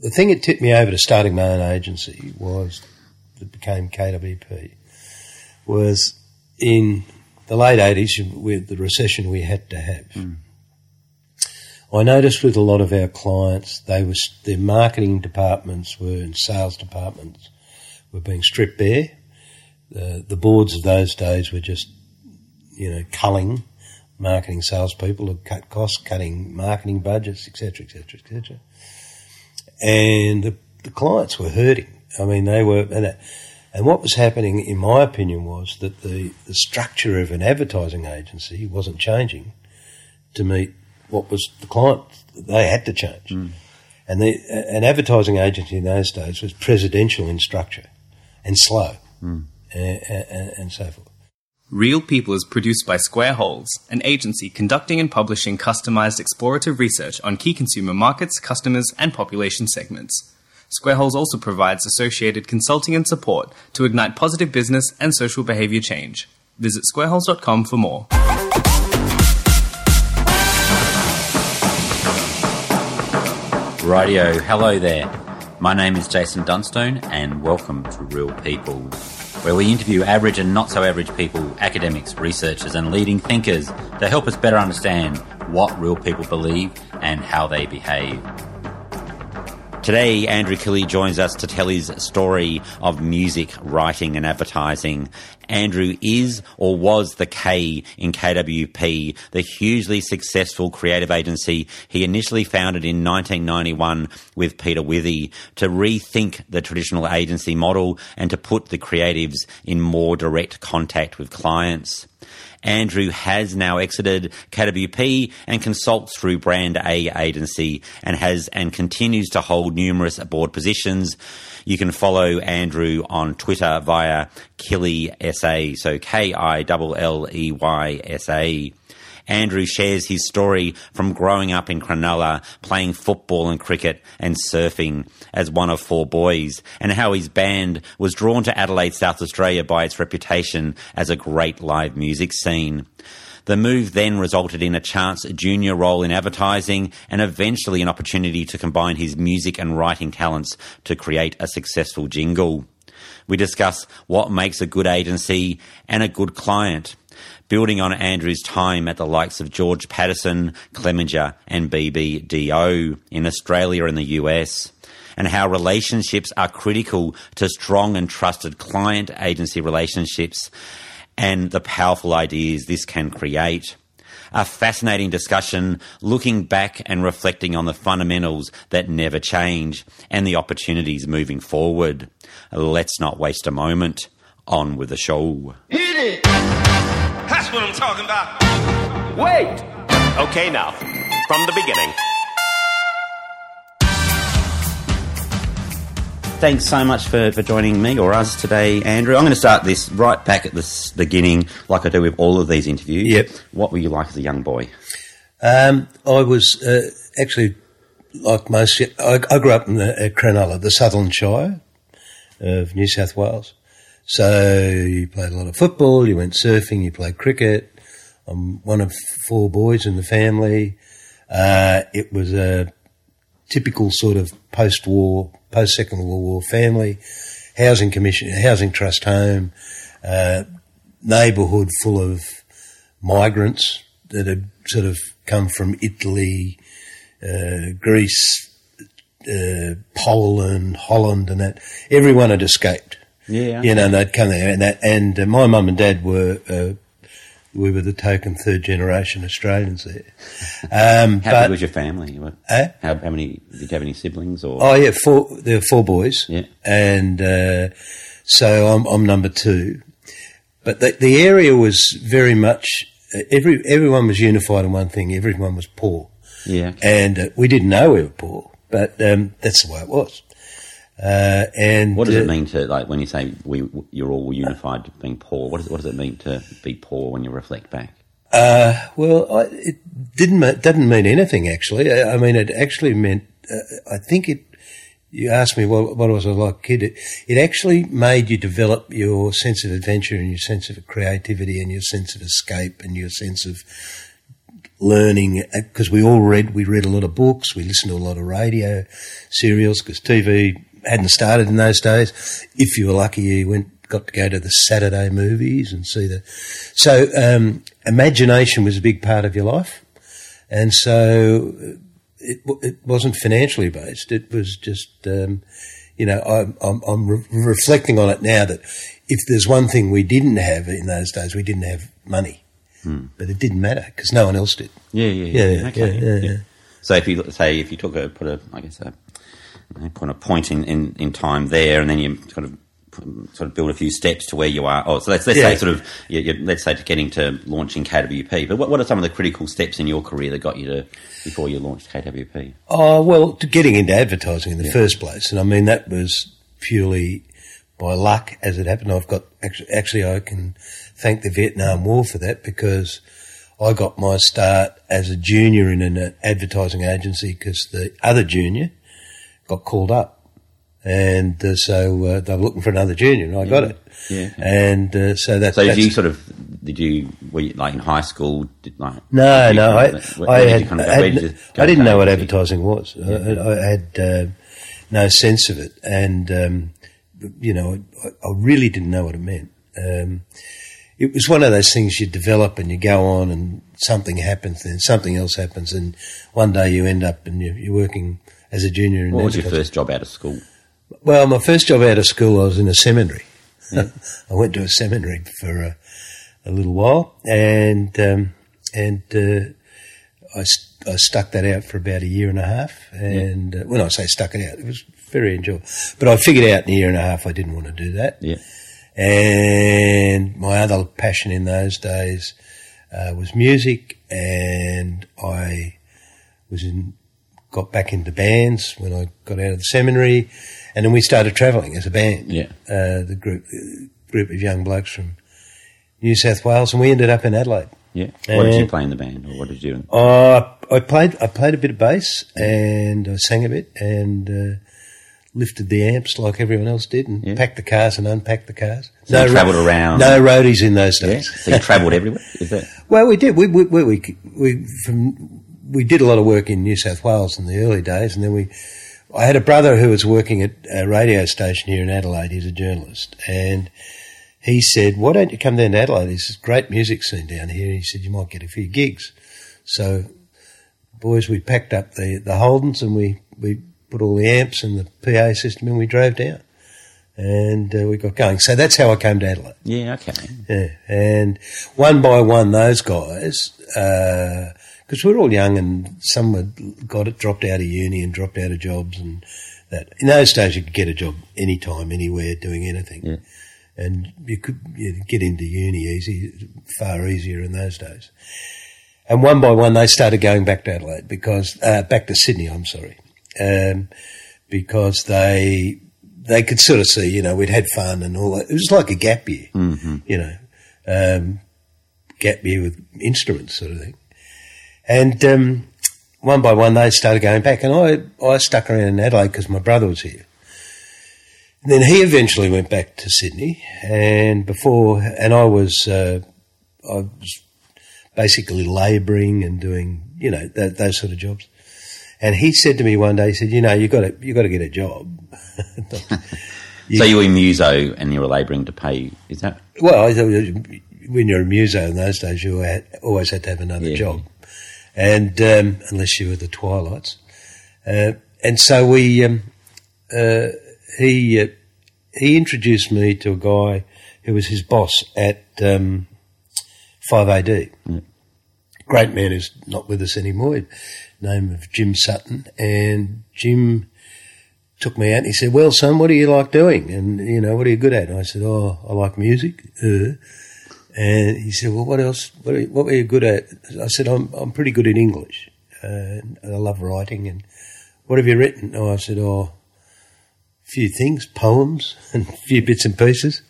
the thing that tipped me over to starting my own agency was that became KWP was in the late 80s with the recession we had to have. Mm. I noticed with a lot of our clients, they was their marketing departments were and sales departments were being stripped bare. The, the boards of those days were just, you know, culling marketing salespeople had cut costs, cutting marketing budgets, etc., etc., etc. And the, the clients were hurting. I mean, they were, and, and what was happening, in my opinion, was that the, the structure of an advertising agency wasn't changing to meet what was the client. They had to change. Mm. And the, an advertising agency in those days was presidential in structure and slow mm. and, and, and so forth. Real People is produced by Squareholes, an agency conducting and publishing customized explorative research on key consumer markets, customers, and population segments. Squareholes also provides associated consulting and support to ignite positive business and social behavior change. Visit squareholes.com for more. Radio, hello there. My name is Jason Dunstone, and welcome to Real People where we interview average and not so average people, academics, researchers, and leading thinkers to help us better understand what real people believe and how they behave. Today, Andrew Killey joins us to tell his story of music, writing, and advertising. Andrew is or was the K in KWP, the hugely successful creative agency he initially founded in 1991 with Peter Withy to rethink the traditional agency model and to put the creatives in more direct contact with clients. Andrew has now exited KWP and consults through Brand A Agency and has and continues to hold numerous board positions. You can follow Andrew on Twitter via Killey SA, so K I L L E Y S A. Andrew shares his story from growing up in Cronulla, playing football and cricket and surfing as one of four boys, and how his band was drawn to Adelaide, South Australia by its reputation as a great live music scene. The move then resulted in a chance junior role in advertising and eventually an opportunity to combine his music and writing talents to create a successful jingle. We discuss what makes a good agency and a good client building on Andrew's time at the likes of George Patterson, Clemenger, and BBDO in Australia and the US, and how relationships are critical to strong and trusted client agency relationships and the powerful ideas this can create. A fascinating discussion looking back and reflecting on the fundamentals that never change and the opportunities moving forward. Let's not waste a moment. On with the show. Hit it! That's what I'm talking about. Wait! Okay, now, from the beginning. Thanks so much for, for joining me or us today, Andrew. I'm going to start this right back at the beginning, like I do with all of these interviews. Yep. What were you like as a young boy? Um, I was uh, actually like most. I, I grew up in the, uh, Cronulla, the Sutherland Shire of New South Wales. So you played a lot of football, you went surfing, you played cricket. I'm one of four boys in the family. Uh, it was a typical sort of post-war, post-Second World War family. Housing commission, housing trust home, uh, neighbourhood full of migrants that had sort of come from Italy, uh, Greece, uh, Poland, Holland, and that. Everyone had escaped. Yeah, you know, and they'd come there, and that, and uh, my mum and dad were. Uh, we were the token third generation Australians there. Um, how but, big was your family? Eh? How, how, many? Did you have any siblings? Or oh yeah, four. There were four boys. Yeah, and uh, so I'm, I'm number two. But the, the area was very much uh, every everyone was unified in one thing. Everyone was poor. Yeah, and uh, we didn't know we were poor, but um, that's the way it was. Uh, and what does uh, it mean to like when you say we you're all unified being poor? What does what does it mean to be poor when you reflect back? Uh, well, I, it didn't didn't mean anything actually. I, I mean, it actually meant uh, I think it. You asked me what, what was I like kid. It, it actually made you develop your sense of adventure and your sense of creativity and your sense of escape and your sense of learning because we all read. We read a lot of books. We listened to a lot of radio serials because TV hadn't started in those days. If you were lucky, you went got to go to the Saturday movies and see the. So um, imagination was a big part of your life, and so it, it wasn't financially based. It was just. Um, you know, I'm, I'm, I'm re- reflecting on it now that if there's one thing we didn't have in those days, we didn't have money. But it didn't matter because no one else did. Yeah, yeah, yeah. Yeah, yeah, okay. yeah, yeah. So if you say if you took a put a I guess a put a point in, in, in time there, and then you sort of sort of build a few steps to where you are. Oh, so let's let's Yeah. say sort of you, you, let's say to getting to launching KWP. But what, what are some of the critical steps in your career that got you to before you launched KWP? Oh, uh, well, to getting into advertising in the first place. And I mean, that was purely by luck as it happened. I've got, actually, actually, I can thank the Vietnam War for that because I got my start as a junior in an advertising agency because the other junior got called up. And uh, so uh, they were looking for another junior, and I got it. Yeah. And uh, so that, So did that's you sort of did you were you like in high school? Did like No, did no, I, where- I, where had, kind of go, had did I didn't know what advertising was. I, I had uh, no sense of it, and um, you know, I, I really didn't know what it meant. Um, it was one of those things you develop and you go on, and something happens, then something else happens, and one day you end up and you're, you're working as a junior. In What was your first job out of school? Well, my first job out of school, I was in a seminary. I went to a seminary for a, a little while, and um, and uh, I, st- I stuck that out for about a year and a half. And uh, when I say stuck it out, it was very enjoyable. But I figured out in a year and a half I didn't want to do that. Yeah. And my other passion in those days uh, was music, and I was in got back into bands when I got out of the seminary, and then we started travelling as a band. Yeah. uh, the group group of young blokes from New South Wales, and we ended up in Adelaide. Yeah. What did you play in the band, or what did you do? Uh, I played I played a bit of bass and I sang a bit and uh, lifted the amps like everyone else did and Yeah. packed the cars and unpacked the cars. So ro- travelled around? No roadies in those Yeah. days. So you travelled everywhere. Is that? Well, we did. We we we we, we from we did a lot of work in New South Wales in the early days, and then we. I had a brother who was working at a radio station here in Adelaide. He's a journalist, and he said, "Why don't you come down to Adelaide? There's this great music scene down here." He said, "You might get a few gigs." So, boys, we packed up the the Holdens and we we put all the amps and the PA system in. We drove down, and uh, we got going. So that's how I came to Adelaide. Yeah. Okay. Yeah, and one by one, those guys, because we're all young, and some had got it, dropped out of uni and dropped out of jobs, and that. In those days, you could get a job anytime, anywhere, doing anything, Yeah. and you could get into uni easy, far easier in those days. And one by one, they started going back to Adelaide because uh, back to Sydney. I'm sorry, um, because they they could sort of see, you know, we'd had fun and all that. It was like a gap year, mm-hmm. you know, um, gap year with instruments, sort of thing. And um, one by one, they started going back, and I I stuck around in Adelaide because my brother was here. And then he eventually went back to Sydney, and before, and I was uh, I was basically labouring and doing, you know, th- those sort of jobs. And he said to me one day, he said, "You know, you got to you got to get a job." So you were in muso and you were labouring to pay. Is that? Well, I thought when you're a muso in those days, you had, always had to have another Yeah. job, and um, unless you were the Twilights, uh, and so we um, uh, he uh, he introduced me to a guy who was his boss at um, Five AD. Great man who's not with us anymore. Name of Jim Sutton, and Jim took me out and he said, "Well, son, what do you like doing? And you know, what are you good at?" And I said, "Oh, I like music." Uh. And he said, "Well, what else? What, are what were you good at?" I said, "I'm I'm pretty good in English. Uh, and I love writing. And what have you written?" Oh, I said, "Oh, a few things, poems, and a few bits and pieces."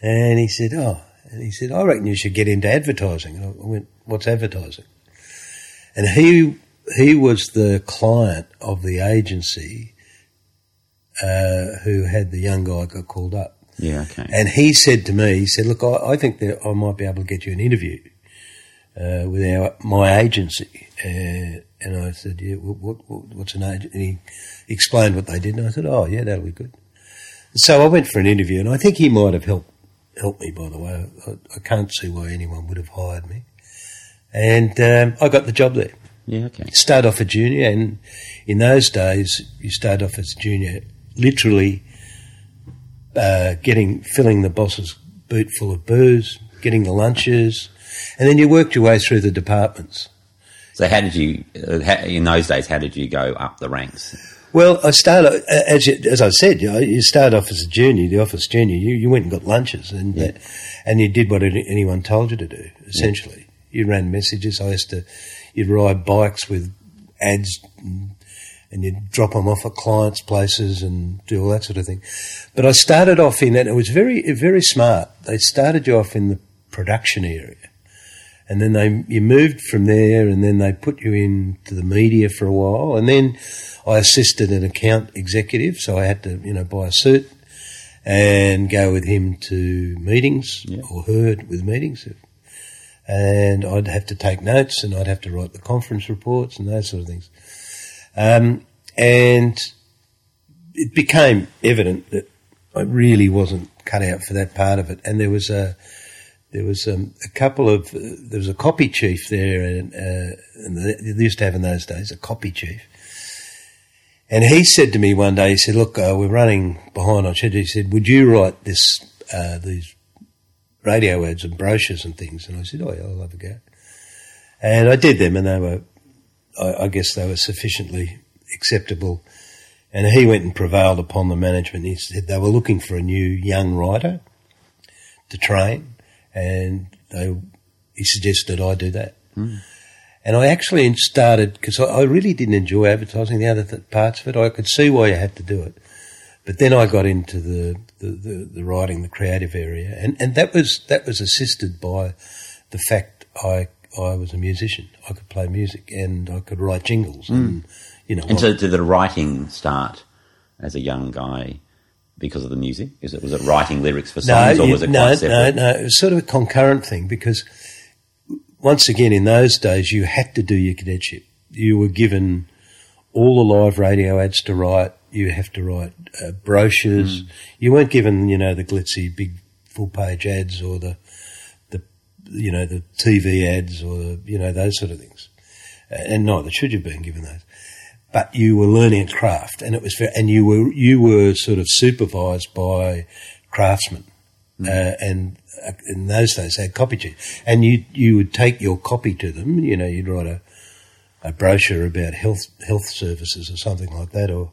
And he said, "Oh," and he said, "I reckon you should get into advertising." And I went, "What's advertising?" And he he was the client of the agency uh, who had the young guy got called up. Yeah. Okay. And he said to me, he said, "Look, I, I think that I might be able to get you an interview." uh, with our my agency. Uh, and I said, yeah, what, what, what's an agent? And he explained what they did, and I said, oh, yeah, that'll be good. So I went for an interview, and I think he might have helped helped me. By the way, I, I can't see why anyone would have hired me, and um, I got the job there. Yeah, okay. Start off a junior, and in those days, you start off as a junior, literally uh, getting filling the boss's boot full of booze, getting the lunches, and then you worked your way through the departments. So how did you, uh, in those days, how did you go up the ranks? Well, I started as you, as I said. You, know, you start off as a junior, the office junior. You, you went and got lunches, and Yeah. uh, and you did what anyone told you to do. Essentially, you ran messages. I used to, you'd ride bikes with ads, and, you'd drop them off at clients' places and do all that sort of thing. But I started off in, and it was very very smart. They started you off in the production area. And then they, you moved from there, and then they put you into the media for a while, and then I assisted an account executive, so I had to, you know, buy a suit and go with him to meetings or her with meetings, and I'd have to take notes, and I'd have to write the conference reports and those sort of things. Um, and it became evident that I really wasn't cut out for that part of it, and there was a there was um, a couple of uh, there was a copy chief there, and, uh, and they used to have in those days a copy chief. And he said to me one day, he said, "Look, uh, we're running behind on schedule." He said, "Would you write this uh, these radio ads and brochures and things?" And I said, "Oh, yeah, I'll have a go." And I did them, and they were, I, I guess, they were sufficiently acceptable. And he went and prevailed upon the management. He said they were looking for a new young writer to train, and they, he suggested I do that. Hmm. And I actually started because I, I really didn't enjoy advertising the other th- parts of it. I could see why you had to do it, but then I got into the the, the, the writing, the creative area, and, and that was that was assisted by the fact I I was a musician. I could play music and I could write jingles, and you know. And so did the writing start as a young guy because of the music? Is it, was it writing lyrics for songs or was it no, quite no, separate? no. It was sort of a concurrent thing because once again, in those days, you had to do your cadetship. You were given all the live radio ads to write. You have to write uh, brochures. Hmm. You weren't given, you know, the glitzy big full page ads or the you know the TV ads or the, you know those sort of things. And neither should you have been given those but you were learning a craft, and it was fair, and you were you were sort of supervised by craftsmen, uh, and uh, in those days they had copy chiefs, and you you would take your copy to them. You know, you'd write a a brochure about health health services or something like that, or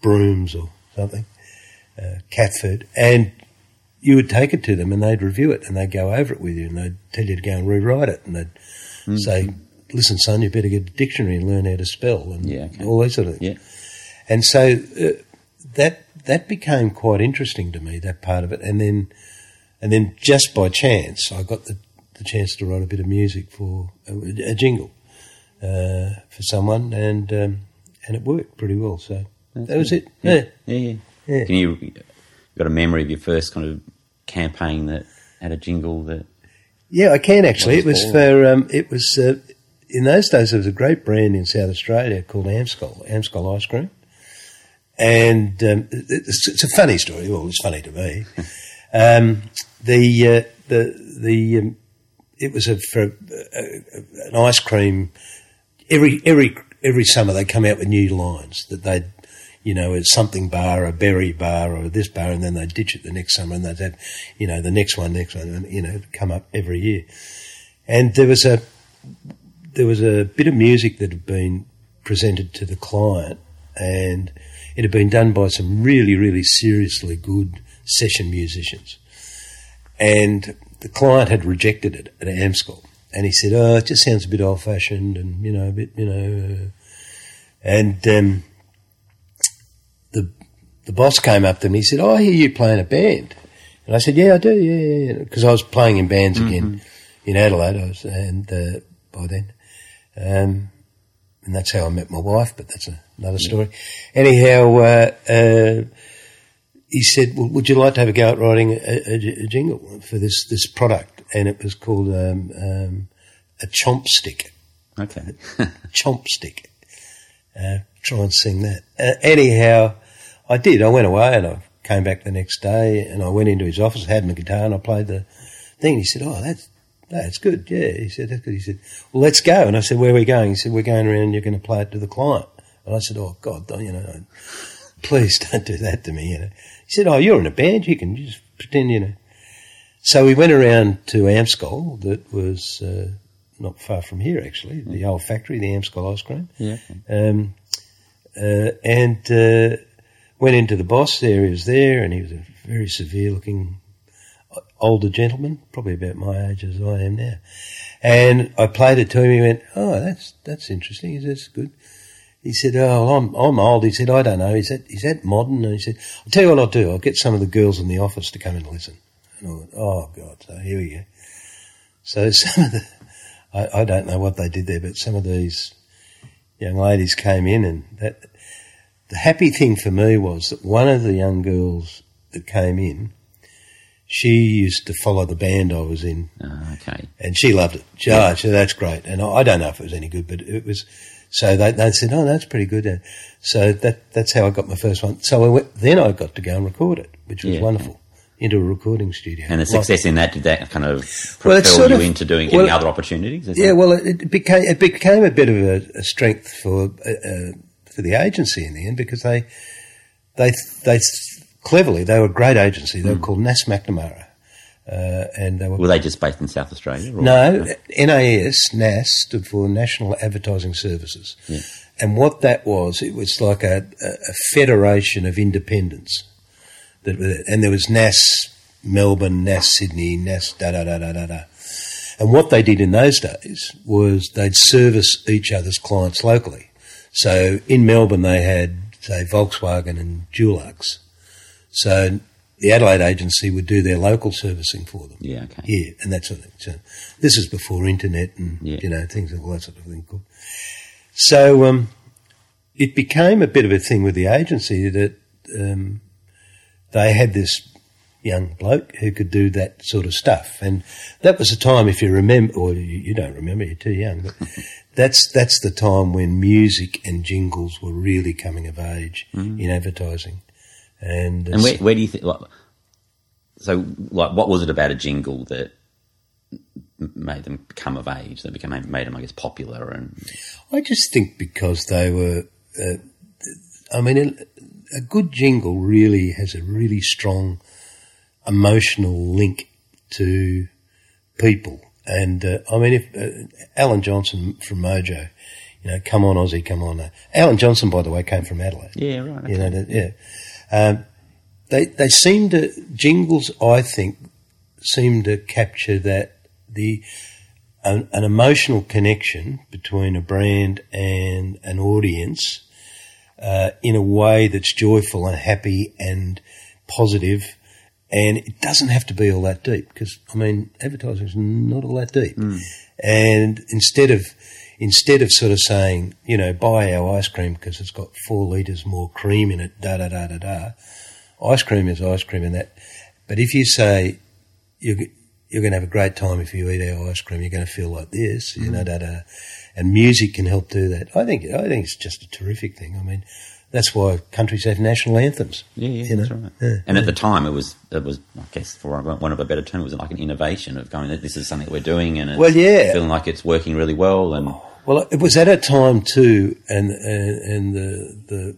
brooms or something, uh, cat food, and you would take it to them, and they'd review it, and they'd go over it with you, and they'd tell you to go and rewrite it, and they'd say. Listen, son, you better get a dictionary and learn how to spell, and Yeah, okay. all these sort of things. Yeah. And so uh, that that became quite interesting to me, that part of it. And then and then just by chance, I got the, the chance to write a bit of music for a, a jingle uh, for someone, and um, and it worked pretty well. So that was it. Yeah. Yeah, yeah. Can you got a memory of your first kind of campaign that had a jingle that Yeah, I can actually. It was for um, it was uh, in those days. There was a great brand in South Australia called Amscol, Amscol ice cream, and um, it's, it's a funny story. Well, it's funny to me. um, the uh, the the um, it was a for uh, an ice cream. Every every every summer they come out with new lines that they. You know, it's something bar, a berry bar, or this bar, and then they ditch it the next summer, and they'd have, you know, the next one, next one, and you know, come up every year. And there was a there was a bit of music that had been presented to the client, and it had been done by some really, really seriously good session musicians. And the client had rejected it at Amscol, and he said, "Oh, it just sounds a bit old-fashioned, and you know, a bit, you know." Uh, and um, the boss came up to me. He said, oh, "I hear you playing a band," and I said, "Yeah, I do, yeah, yeah," because I was playing in bands again in Adelaide. I was, and uh, by then, um, and that's how I met my wife. But that's a, another story. Anyhow, uh, uh, he said, well, "Would you like to have a go at writing a, a, a jingle for this this product?" And it was called um, um, a chomp stick. Okay. chomp stick. Uh, try and sing that. Uh, anyhow, I did. I went away and I came back the next day and I went into his office, had my guitar, and I played the thing. He said, "Oh, that's that's good." Yeah, he said, "That's good." He said, "Well, let's go." And I said, "Where are we going?" He said, "We're going around. and You're going to play it to the client." And I said, "Oh God, don't, you know, please don't do that to me." You know. He said, "Oh, you're in a band. You can just pretend, you know." So we went around to Amscol, that was uh, not far from here, actually, the old factory, the Amscol ice cream. Yeah. Um, uh, and uh, went into the boss there. He was there, and he was a very severe-looking older gentleman, probably about my age as I am now. And I played it to him. He went, "Oh, that's that's interesting. He said, good." He said, "Oh, well, I'm I'm old." He said, "I don't know." He said, "Is that modern?" And he said, "I'll tell you what I'll do. I'll get some of the girls in the office to come and listen." And I went, "Oh God!" So here we go. So some of the, I, I don't know what they did there, but some of these young ladies came in, and that the happy thing for me was that one of the young girls that came in, she used to follow the band I was in, Oh, okay. and she loved it. She, oh, she- that's great. And I, I don't know if it was any good, but it was. So they, they said, "Oh, that's pretty good." Uh, So that that's how I got my first one. So I went, then I got to go and record it, which was Yeah. wonderful, into a recording studio. And the Like- success in that, did that kind of propel sort you of- into doing well, getting other opportunities? Yeah, that- well, it, it became it became a bit of a, a strength for uh, uh, for the agency in the end because they they they cleverly they were a great agency. They were called Nas McNamara, uh, and they were Were they just based in South Australia? Or? no NAS NAS stood for National Advertising Services, and what that was, it was like a, a, a federation of independents. That and there was NAS Melbourne, NAS Sydney, NAS da da da da da da. And what they did in those days was they'd service each other's clients locally. So in Melbourne they had, say, Volkswagen and Dulux. So the Adelaide agency would do their local servicing for them Yeah, okay. here and that sort of thing. So this is before internet and Yeah. you know things and all that sort of thing. So um, it became a bit of a thing with the agency that um, they had this young bloke who could do that sort of stuff, and that was a time, if you remember, or you, you don't remember, you're too young, but that's that's the time when music and jingles were really coming of age in advertising. And, And where, where do you think? Like, so, like, what was it about a jingle that made them come of age? That became made them, I guess, popular and I just think because they were, uh, I mean, a, a good jingle really has a really strong emotional link to people. And uh, I mean, if uh, Alan Johnston from Mojo, you know, come on Aussie, come on. Uh, Alan Johnston, by the way, came from Adelaide. yeah, right. You know, yeah. Um, they they seem to jingles. I think seem to capture that the an, an emotional connection between a brand and an audience uh, in a way that's joyful and happy and positive, and it doesn't have to be all that deep because I mean advertising is not all that deep, mm. and instead of instead of sort of saying you know buy our ice cream because it's got four liters more cream in it, da da da da da, ice cream is ice cream in that, but if you say you're, you're going to have a great time if you eat our ice cream. You're going to feel like this, you know, mm. da, da. and music can help do that. I think I think it's just a terrific thing. I mean, that's why countries have national anthems. Yeah, yeah, you know? that's right. Yeah. And at the time, it was, it was, I guess, for one of a better term, it was like an innovation of going, this is something that we're doing, and it's Well, yeah. feeling like it's working really well. And Well, it was at a time too, and and, and the the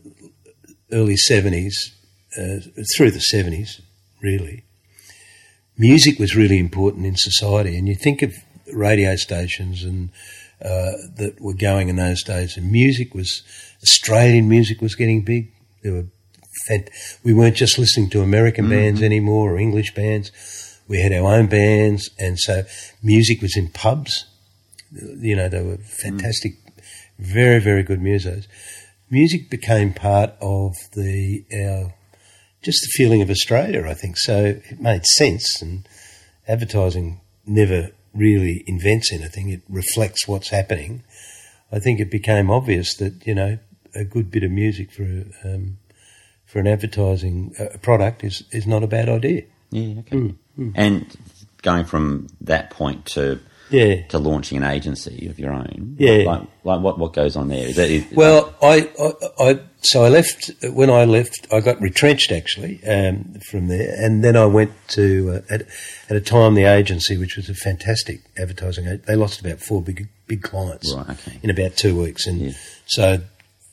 early seventies uh, through the seventies, really. Music was really important in society, and you think of radio stations and uh, that were going in those days, and music was Australian music was getting big. There were fant- we weren't just listening to American bands anymore or English bands. We had our own bands, and so music was in pubs you know, they were fantastic, very, very good musos. Music became part of the our just the feeling of Australia, I think. So it made sense, and advertising never really invents anything; it reflects what's happening. I think it became obvious that you know a good bit of music for um, for an advertising uh, product is is not a bad idea. yeah, okay. And going from that point to Yeah. to launching an agency of your own. Yeah. Like, like what, what goes on there? Is that, is, Well, I, I, I so I left when I left. I got retrenched actually um, from there, and then I went to uh, at, at a time the agency, which was a fantastic advertising. They lost about four big big clients Right, okay. in about two weeks, and Yeah. so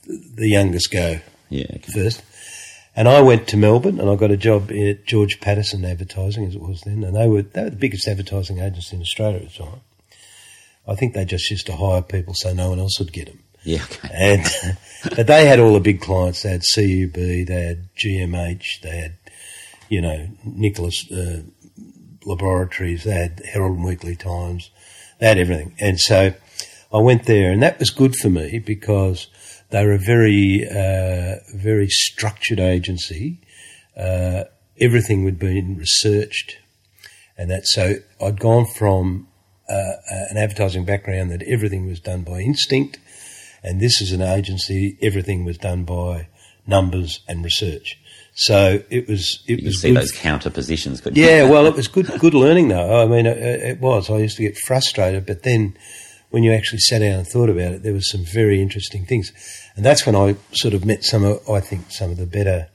the youngest go yeah, okay. first. And I went to Melbourne and I got a job at George Patterson Advertising, as it was then, and they were they were the biggest advertising agency in Australia at the time. I think they just used to hire people so no one else would get them. Yeah, okay. And but they had all the big clients. They had CUB, they had GMH, they had you know Nicholas uh, Laboratories, they had Herald and Weekly Times, they had everything. And so I went there, and that was good for me because they were a very uh, very structured agency. Uh, everything would be researched, and that so I'd gone from uh, an advertising background that everything was done by instinct, and this is an agency everything was done by numbers and research. So it was it You was see good those counter positions. couldn't you? yeah, well, it was good good learning though. I mean, it, it was. I used to get frustrated, but then when you actually sat down and thought about it, there was some very interesting things, and that's when I sort of met some of I think some of the better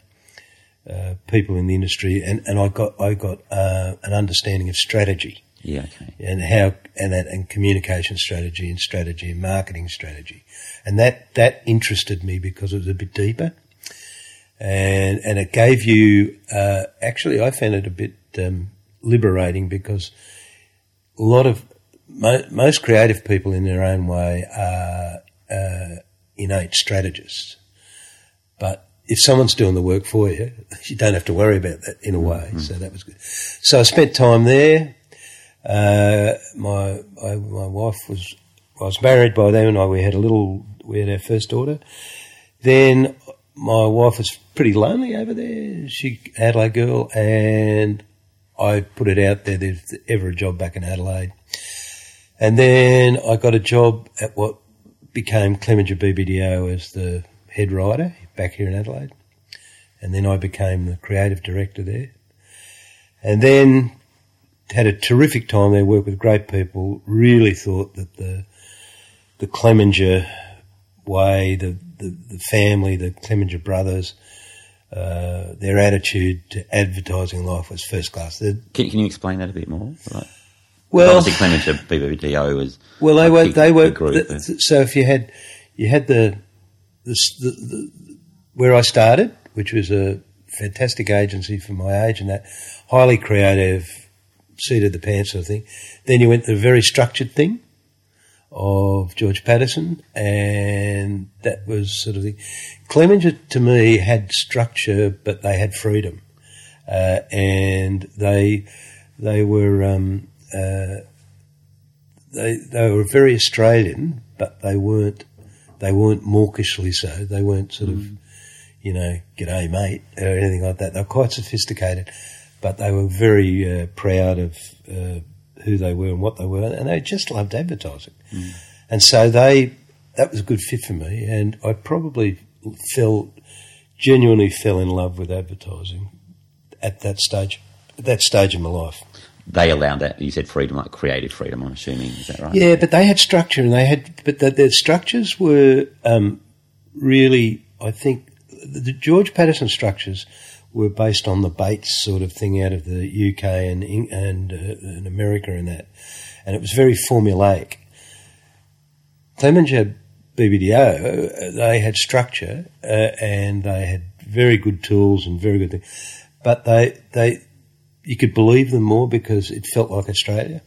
uh, people in the industry, and, and I got I got uh, an understanding of strategy Yeah, okay. and how and that and communication strategy and strategy and marketing strategy, and that that interested me because it was a bit deeper, and and it gave you uh, actually I found it a bit um, liberating because a lot of mo- most creative people in their own way are uh, innate strategists, but if someone's doing the work for you, you don't have to worry about that in a way. So that was good. So I spent time there. Uh, my I, my wife was was married by then, and I, we had a little we had our first daughter. Then my wife was pretty lonely over there. She Adelaide girl, and I put it out there. There's ever a job back in Adelaide, and then I got a job at what became Clemenger BBDO as the head writer back here in Adelaide, and then I became the creative director there, and then had a terrific time there. Worked with great people. Really thought that the the Clemenger way, the the, the family, the Clemenger brothers, uh, their attitude to advertising life was first class. Can, can you explain that a bit more? Right. well, Obviously, Clemenger BBDO was Well, they were they were big group. th- th- so if you had you had the the, the, the where I started, which was a fantastic agency for my age and that highly creative, seat of the pants sort of thing. Then you went to the very structured thing of George Patterson, and that was sort of the Clemenger to me had structure, but they had freedom, uh, and they they were. Um, uh, they they were very Australian, but they weren't they weren't mawkishly so. They weren't sort of you know g'day mate or anything like that. They were quite sophisticated, but they were very uh, proud of uh, who they were and what they were, and they just loved advertising. And so they that was a good fit for me, and I probably fell genuinely fell in love with advertising at that stage at that stage in my life. they allowed that. You said freedom, like creative freedom. I'm assuming is that right? Yeah, but they had structure, and they had, but the, their structures were um, really, I think, the George Patterson structures were based on the Bates sort of thing out of the UK and and, uh, and America and that, and it was very formulaic. Clemenger BBDO, uh, they had structure uh, and they had very good tools and very good things, but they they you could believe them more because it felt like Australia,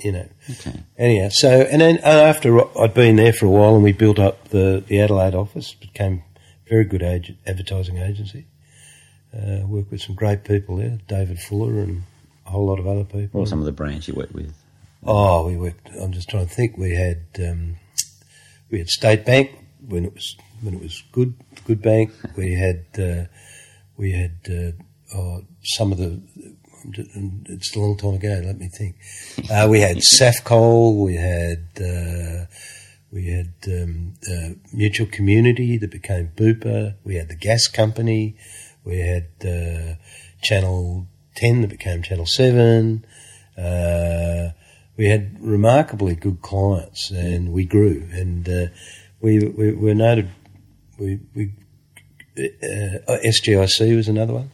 you know. Okay. Anyhow, so and then and after I'd been there for a while, and we built up the, the Adelaide office, became a very good advertising agency. Uh, worked with some great people there, David Fuller and a whole lot of other people. Or some of the brands you worked with. Oh, we worked. I'm just trying to think. We had um, we had State Bank when it was when it was good good bank. We had uh, we had uh, oh, some of the. It's a long time ago. Let me think. Uh, we had Safcol. We had uh, we had um, uh, Mutual Community that became Bupa. We had the gas company. We had uh, Channel Ten that became Channel Seven. Uh, we had remarkably good clients, and we grew, and uh, we, we were noted. We, we uh, SGIC was another one.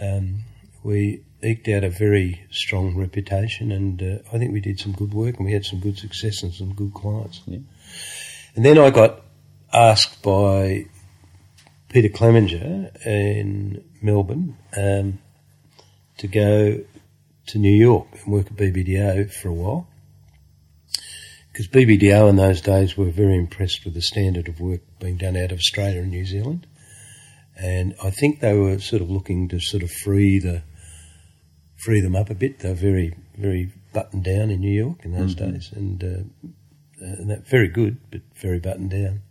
Um, we eked out a very strong reputation, and uh, I think we did some good work, and we had some good success and some good clients. Yeah. And then I got asked by Peter Clemenger in Melbourne um, to go to New York and work at BBDO for a while. Because BBDO in those days were very impressed with the standard of work being done out of Australia and New Zealand. And I think they were sort of looking to sort of free the free them up a bit. They were very, very buttoned down in New York in those days, and, uh, and that very good, but very buttoned down.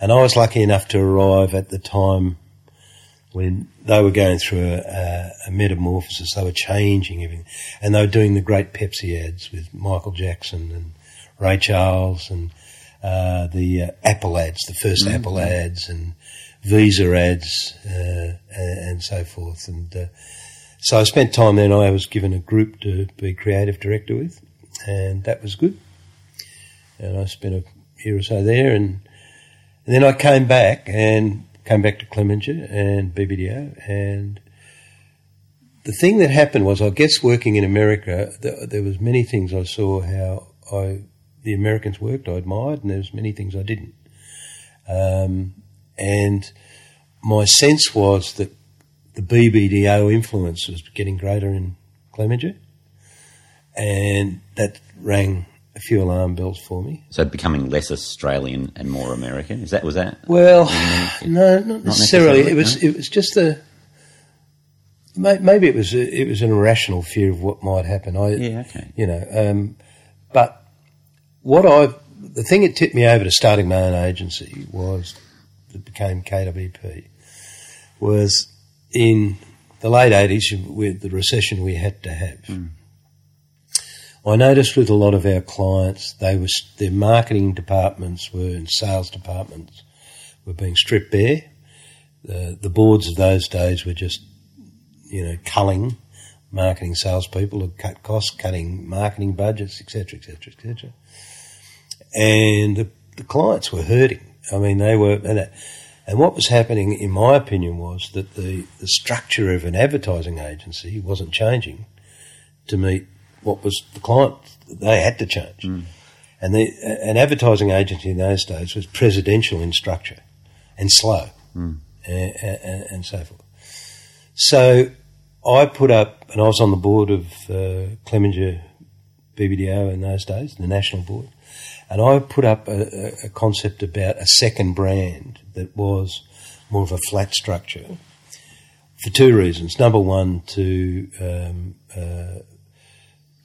And I was lucky enough to arrive at the time when they were going through a, a, metamorphosis. They were changing everything, and they were doing the great Pepsi ads with Michael Jackson and Ray Charles and uh, the uh, Apple ads, the 1st Apple ads, and Visa ads, uh, and, and so forth. And uh, so I spent time then. I was given a group to be creative director with, and that was good. And I spent a year or so there, and, and then I came back and came back to Clemenger and BBDO, and the thing that happened was, I guess, working in America, there, was many things I saw how I the Americans worked. I admired, and there was many things I didn't. Um, and my sense was that the BBDO influence was getting greater in Clemenger, and that rang a few alarm bells for me. So becoming less Australian and more American. Is that was that? Well, no, not necessarily. necessarily, It was it was just a maybe it was a, it was an irrational fear of what might happen. I Yeah, okay. you know, um, but what I the thing that tipped me over to starting my own agency was that became KWP was in the late eighties with the recession we had to have. I noticed with a lot of our clients, they was their marketing departments were and sales departments were being stripped bare. The the boards of those days were just, you know, culling marketing salespeople had cut costs, cutting marketing budgets, etc., etc., etc. And the, the clients were hurting. I mean, they were, and, and what was happening, in my opinion, was that the, the structure of an advertising agency wasn't changing to meet what was the client. They had to change. And the, an advertising agency in those days was presidential in structure and slow and, and, and so forth. So I put up, and I was on the board of uh, Clemenger BBDO in those days, the national board, and I put up a, a- a concept about a second brand that was more of a flat structure for two reasons. Number one, to um, uh,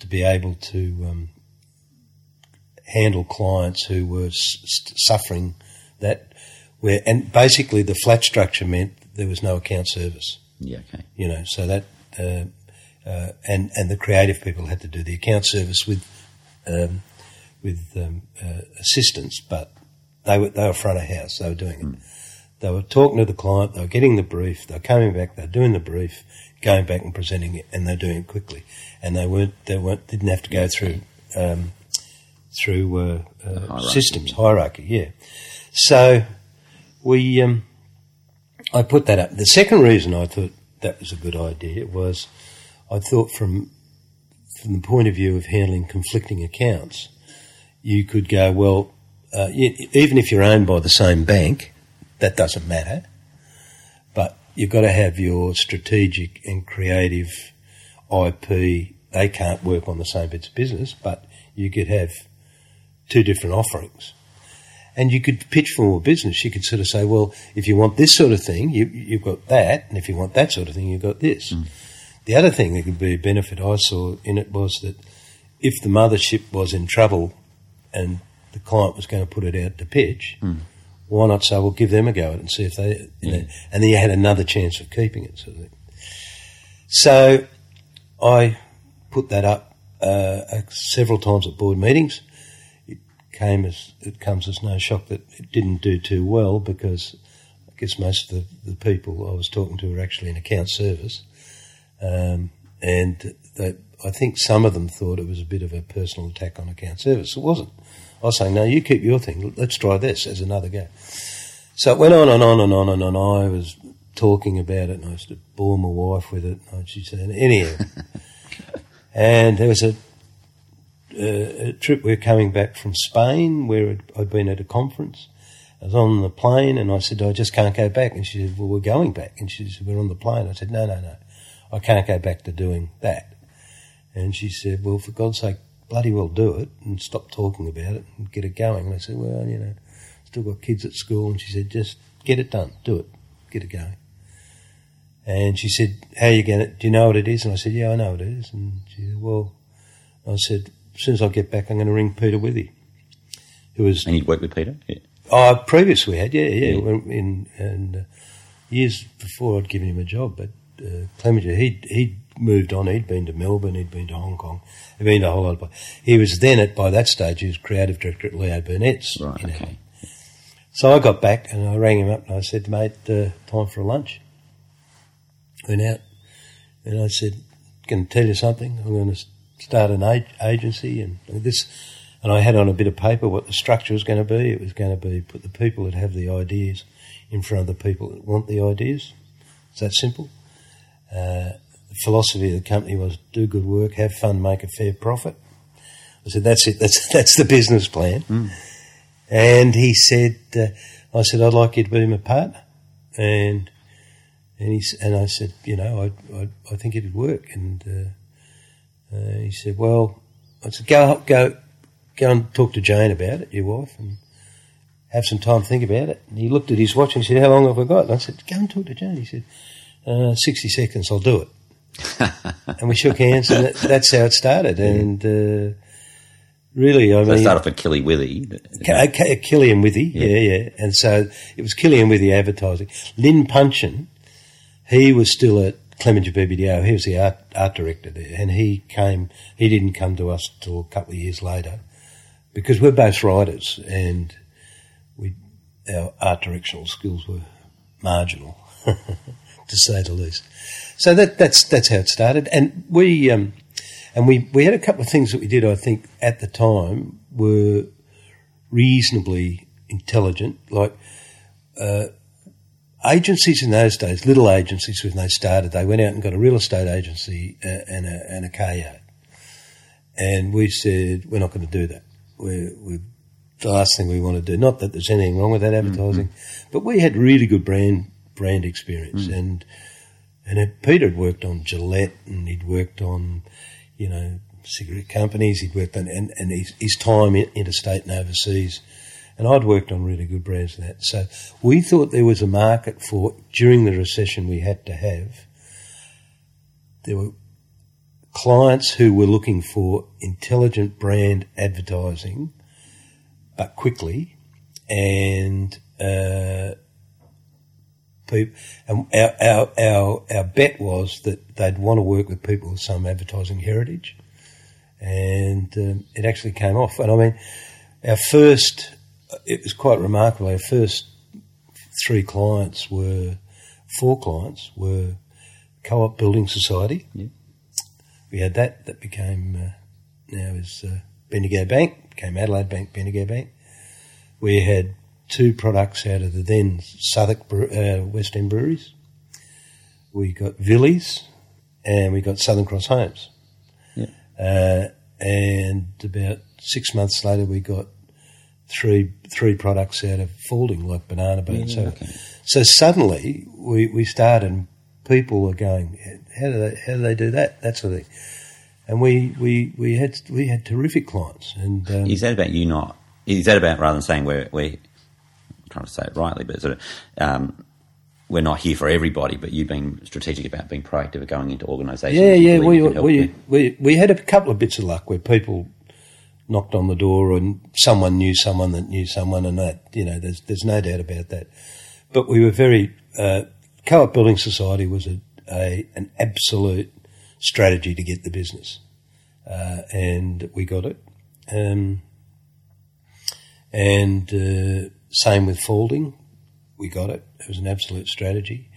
to be able to um, handle clients who were suffering that, where and basically the flat structure meant there was no account service Yeah, okay. you know, so that uh, uh, and and the creative people had to do the account service with um, with um, uh, assistance, but they were they were front of house. They were doing it. They were talking to the client. They were getting the brief. They were coming back. They were doing the brief, going back and presenting it, and they're doing it quickly. And they weren't they weren't didn't have to go through um, through uh, uh, hierarchy, systems hierarchy. Yeah. So we. Um, I put that up. The second reason I thought that was a good idea was I thought from from the point of view of handling conflicting accounts, you could go well. Uh, even if you're owned by the same bank, that doesn't matter. You've got to have your strategic and creative IP. They can't work on the same bits of business, but you could have two different offerings and you could pitch for more business. You could sort of say, well, if you want this sort of thing, you, you've got that, and if you want that sort of thing, you've got this. Mm. The other thing that could be a benefit I saw in it was that if the mothership was in trouble and the client was going to put it out to pitch, mm. Why not say, well, give them a go at it and see if they, you know, and then you had another chance of keeping it, sort of thing. So I put that up uh, uh, several times at board meetings It came as it comes as no shock that it didn't do too well because I guess most of the, the people I was talking to were actually in account service. Um, and they, I think some of them thought it was a bit of a personal attack on account service. It wasn't. I was saying, no, you keep your thing. Let's try this as another go. So it went on and on and on and on. I was talking about it, and I used to bore my wife with it. And she said, anyhow. and there was a, a, a trip. We are coming back from Spain, where I'd, I'd been at a conference. I was on the plane, and I said, I just can't go back. And she said, Well, we're going back. And she said, We're on the plane. I said, No, no, no. I can't go back to doing that. And she said, Well, for God's sake, bloody well do it and stop talking about it and get it going. And I said, Well, you know, still got kids at school. And she said, Just get it done, do it, get it going. And she said, How are you going to, do you know what it is? And I said, Yeah, I know what it is. And she said, Well, I said, As soon as I get back, I'm going to ring Peter Withy, who was. And you'd worked with Peter? Yeah. Oh, previous we had, yeah, yeah. yeah. In, and uh, years before I'd given him a job, but uh, Clemenger, he'd, he'd moved on. He'd been to Melbourne, he'd been to Hong Kong, he'd been to a whole lot of He was then, at by that stage, he was creative director at Leo Burnett's. Right, know. okay. So I got back and I rang him up and I said, mate, uh, time for a lunch. Went out and I said, can I tell you something? I'm going to start an ag- agency and this, and I had on a bit of paper what the structure was going to be. It was going to be put the people that have the ideas in front of the people that want the ideas. It's that simple. Uh, philosophy of the company was do good work, have fun, make a fair profit. I said, that's it. That's, that's the business plan. Mm. And he said, uh, I said, I'd like you to be my partner. And, and he, and I said, you know, I, I, I think it'd work. And, uh, uh, he said, well, I said, go, go, go and talk to Jane about it, your wife, and have some time to think about it. And he looked at his watch and he said, how long have I got? And I said, go and talk to Jane. He said, uh, 60 seconds, I'll do it. and we shook hands, and that, that's how it started. And uh, really, I so mean, it started off with Killey Withy. K- K- Killian Withy, yeah. yeah, yeah. And so it was Killian Withy advertising. Lynn Punshon, he was still at Clemenger BBDO. He was the art, art director there, and he came. He didn't come to us till a couple of years later, because we're both writers, and we our art directional skills were marginal, to say the least. So that, that's that's how it started, and we um, and we we had a couple of things that we did. I think at the time were reasonably intelligent, like. Uh, agencies in those days, little agencies when they started, they went out and got a real estate agency uh, and a, and a car yard. And we said, we're not going to do that. We're, we're, the last thing we want to do. Not that there's anything wrong with that advertising, mm-hmm. but we had really good brand brand experience. Mm. And and it, Peter had worked on Gillette and he'd worked on, you know, cigarette companies. He'd worked on, and, and his, his time interstate and overseas. And I'd worked on really good brands and that. So we thought there was a market for, during the recession we had to have, there were clients who were looking for intelligent brand advertising, but quickly, and uh, people, and our, our, our, our bet was that they'd want to work with people with some advertising heritage. And um, it actually came off. And I mean, our first, it was quite remarkable. Our first three clients were, four clients were Co-op Building Society. Yeah. We had that. That became, uh, now is uh, Bendigo Bank, became Adelaide Bank, Bendigo Bank. We had two products out of the then Southwark uh, West End breweries. We got Villies and we got Southern Cross Homes. Yeah. Uh, and about six months later, we got three three products out of Faulding, like banana boat. Yeah, so, okay. so suddenly we, we started, and people are going, how do they how do they do that? That sort of thing. And we, we, we had we had terrific clients. And um, is that about you not? Is that about rather than saying we're we trying to say it rightly, but sort of um, we're not here for everybody. But you being strategic about being proactive going into organisations. Yeah, yeah. We, we, we, we had a couple of bits of luck where people knocked on the door and someone knew someone that knew someone, and that you know, there's there's no doubt about that. But we were very uh, co-op building society was a, a an absolute strategy to get the business, uh, and we got it. Um, and uh, same with Faulding. We got it. It was an absolute strategy.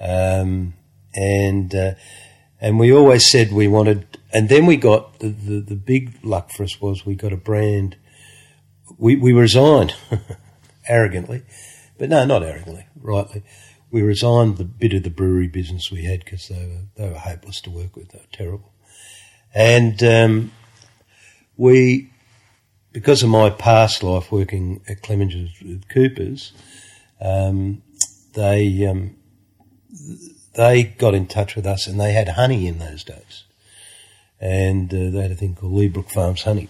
Um, and uh, And we always said we wanted, and then we got the, the, the big luck for us was we got a brand. We, we resigned arrogantly, but no, not arrogantly, rightly. We resigned the bit of the brewery business we had because they were, they were hopeless to work with. They were terrible. And um, we, because of my past life working at Clemenger's with Coopers, um, they um, they got in touch with us and they had honey in those days. And uh, they had a thing called Leabrook Farms Honey.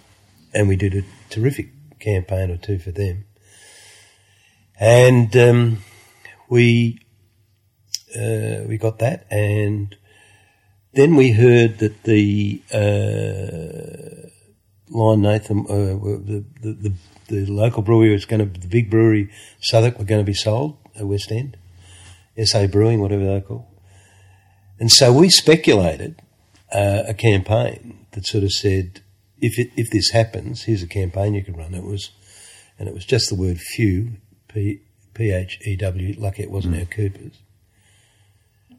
And we did a terrific campaign or two for them. And um, we uh, we got that, and then we heard that the uh, Lion Nathan, uh, the, the, the the local brewery was going to the big brewery Southwark were going to be sold at West End, SA Brewing, whatever they're called. And so we speculated uh, a campaign that sort of said, if it, if this happens, here's a campaign you can run. It was, and it was just the word few, P H E W. Lucky it wasn't our Coopers.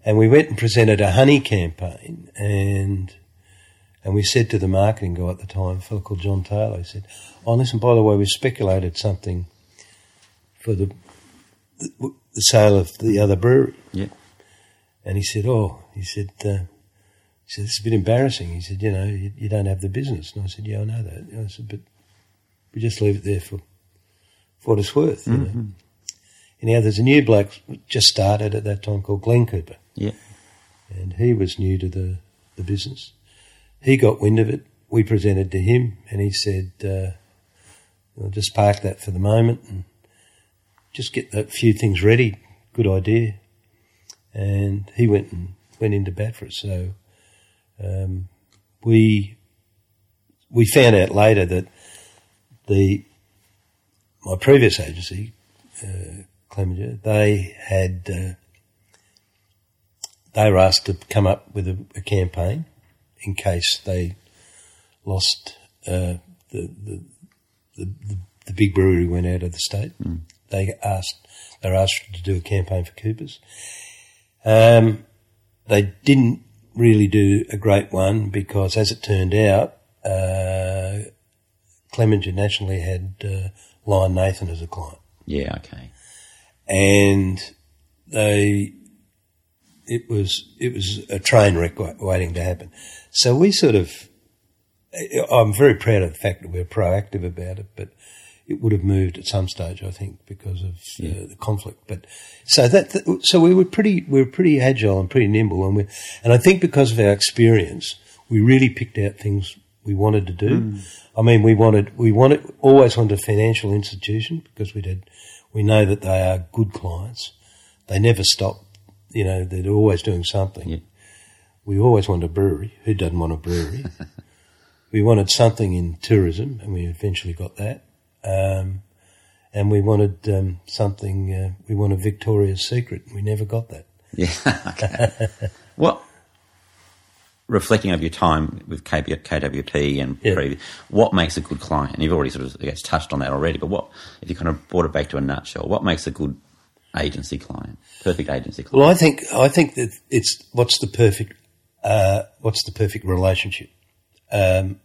And we went and presented a honey campaign, and and we said to the marketing guy at the time, a fellow called John Taylor, he said, "Oh, listen, by the way, we speculated something for the the, the sale of the other brewery." Yeah. And he said, "Oh," he said, uh, "He said it's a bit embarrassing." He said, "You know, you, you don't have the business." And I said, "Yeah, I know that." And I said, "But we just leave it there for, for what it's worth." You know. Anyhow, there's a new bloke just started at that time called Glenn Cooper, Yeah. and he was new to the the business. He got wind of it. We presented to him, and he said, uh, "I'll just park that for the moment and just get a few things ready." Good idea and he went and went into bat for us. So um, we we found out later that the my previous agency, uh, Clemenger, they had uh, they were asked to come up with a, a campaign in case they lost uh, the, the, the the big brewery went out of the state. They asked they were asked to do a campaign for Coopers. Um, they didn't really do a great one because, as it turned out, uh, Clemenger nationally had uh, Lion Nathan as a client, Yeah. Okay. and they it was it was a train wreck waiting to happen. So we sort of, I'm very proud of the fact that we're proactive about it, but it would have moved at some stage, I think, because of uh, the conflict. But so that so we were pretty we were pretty agile and pretty nimble, and we and I think because of our experience, we really picked out things we wanted to do. I mean, we wanted we wanted always wanted a financial institution because we did we know that they are good clients. They never stop. You know, they're always doing something. Yeah. We always wanted a brewery. Who doesn't want a brewery? we wanted something in tourism, and we eventually got that. Um, and we wanted um, something. Uh, we wanted Victoria's Secret. We never got that. Yeah. okay. what, reflecting over your time with KB, KWP and Yeah. previous, what makes a good client? And you've already sort of I guess, touched on that already, but what, if you kind of brought it back to a nutshell, what makes a good agency client? Perfect agency client? Well, I think I think that it's what's the perfect uh, what's the perfect relationship. Um,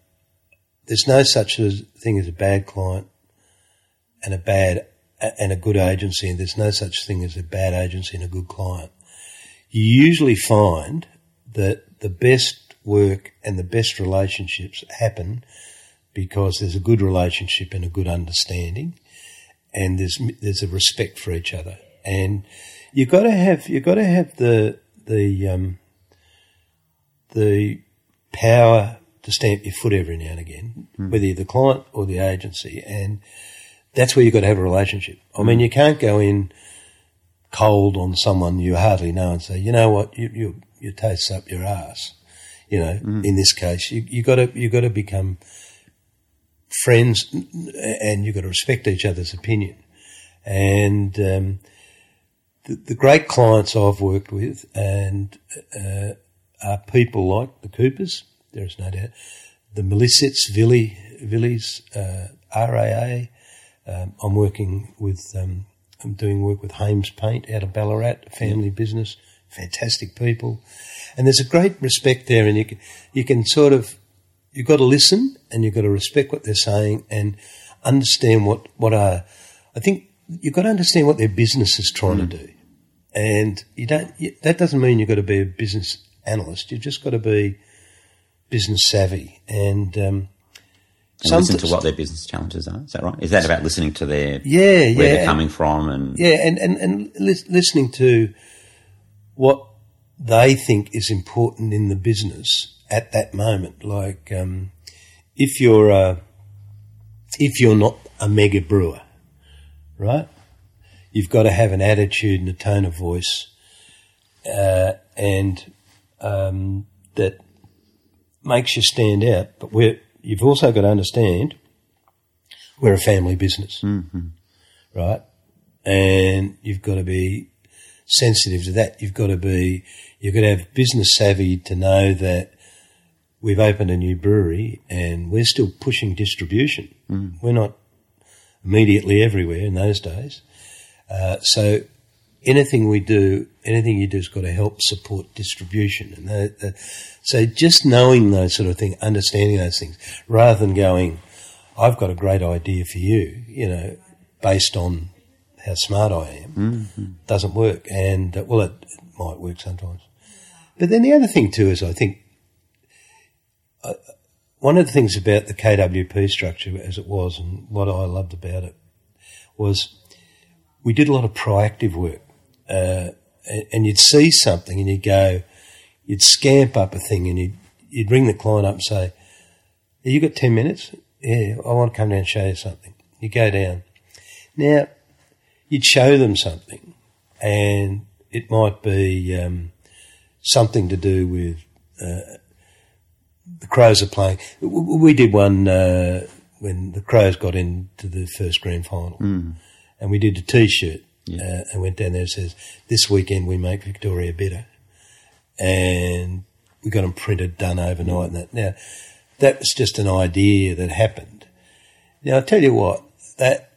there's no such thing as a bad client and a bad and a good agency, and there's no such thing as a bad agency and a good client. You usually find that the best work and the best relationships happen because there's a good relationship and a good understanding, and there's there's a respect for each other, and you got to have you got to have the the um, the power to stamp your foot every now and again, whether you're the client or the agency, and that's where you've got to have a relationship. I mean, you can't go in cold on someone you hardly know and say, you know what, you you you taste up your ass. You know, in this case, you you got to you got to become friends, and you've got to respect each other's opinion. And um, the, the great clients I've worked with and uh, are people like the Coopers. There is no doubt. The Melisets, Villi, Villies, uh, RAA. Um, I'm working with. Um, I'm doing work with Haymes Paint out of Ballarat, a family business, fantastic people, and there's a great respect there, and you can, you can sort of you've got to listen and you've got to respect what they're saying and understand what what are. I think you've got to understand what their business is trying to do, and you don't. You, that doesn't mean you've got to be a business analyst. You've just got to be business savvy and. Um, And listen to what their business challenges are. Is that right? Is that about listening to their Yeah, where yeah, they're and- coming from and Yeah, and and and lis- listening to what they think is important in the business at that moment. Like, um, if you're a, if you're not a mega brewer, right? You've got to have an attitude and a tone of voice, uh, and um, that makes you stand out. But we're, you've also got to understand we're a family business, right? and you've got to be sensitive to that. You've got to be, you've got to have business savvy to know that we've opened a new brewery and we're still pushing distribution. We're not immediately everywhere in those days. Uh, so anything we do, anything you do has got to help support distribution. And so just knowing those sort of things, understanding those things, rather than going, I've got a great idea for you, you know, based on how smart I am, doesn't work. And uh, well, it, it might work sometimes. But then the other thing too is I think one of the things about the KWP structure as it was, and what I loved about it, was we did a lot of proactive work. Uh, and, and you'd see something and you'd go, you'd scamp up a thing and you'd, you'd ring the client up and say, "Have you got 10 minutes? Yeah, I want to come down and show you something. You go down. Now, you'd show them something and it might be um, something to do with uh, the Crows are playing. We did one uh, when the Crows got into the first grand final and we did a T-shirt uh, and went down there and says, this weekend we make Victoria better. And we got them printed, done overnight. And that. Now, that was just an idea that happened. Now, I'll tell you what, that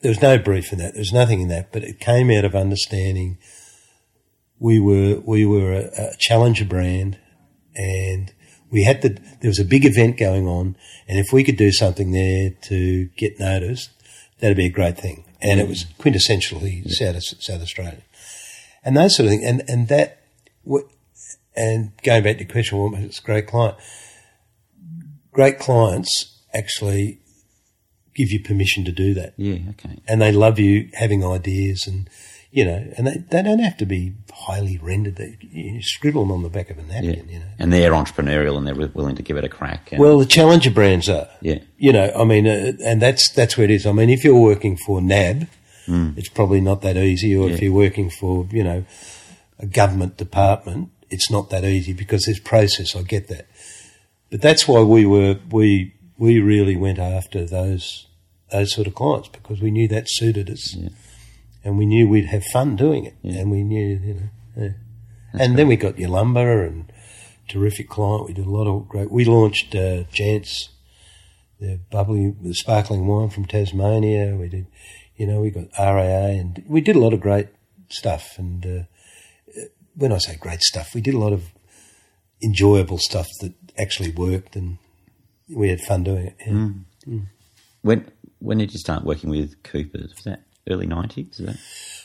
there was no brief in that. There was nothing in that, but it came out of understanding we were we were a, a challenger brand, and we had to. There was a big event going on, and if we could do something there to get noticed, that'd be a great thing. And it was quintessentially South South Australia, and those sort of things. And and that, and going back to your question, what makes a great client? Great clients actually give you permission to do that yeah, okay. and they love you having ideas and you know and they, they don't have to be highly rendered. They you scribble them on the back of a Yeah. napkin you know. And they're entrepreneurial and they're willing to give it a crack. And, well the challenger brands are. Yeah. you know i mean uh, and that's that's where it is. I mean if you're working for nab it's probably not that easy. Or if Mm. You're working for you know a government department it's not that easy because there's process. I get that. But that's why we were we we really went after those those sort of clients because we knew that suited us, and we knew we'd have fun doing it, and we knew you know. Yeah. And then we got Yalumba and terrific client. We did a lot of great. We launched uh, Jansz, the bubbly, the sparkling wine from Tasmania. We did, you know, we got RAA, and we did a lot of great stuff. And uh, when I say great stuff, we did a lot of enjoyable stuff that actually worked, and we had fun doing it. Yeah. when when did you start working with Coopers? Was that early nineties? Is that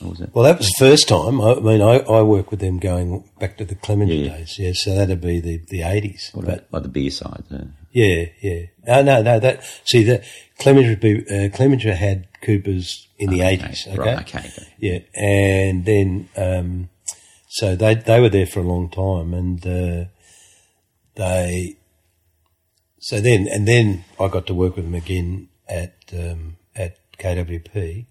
or was it? Well, that was the first time. I, I mean, I, I worked with them going back to the Clemenger Yeah, yeah. days. Yeah, so that'd be the the eighties. What But about like the beer side? The, yeah, yeah. No, no, no. That see that Clemenger would be, uh, Clemenger had Coopers in the eighties. Okay, Right, okay, okay. Yeah, and then um, so they they were there for a long time, and uh, they so then and then I got to work with them again at um, at KWP,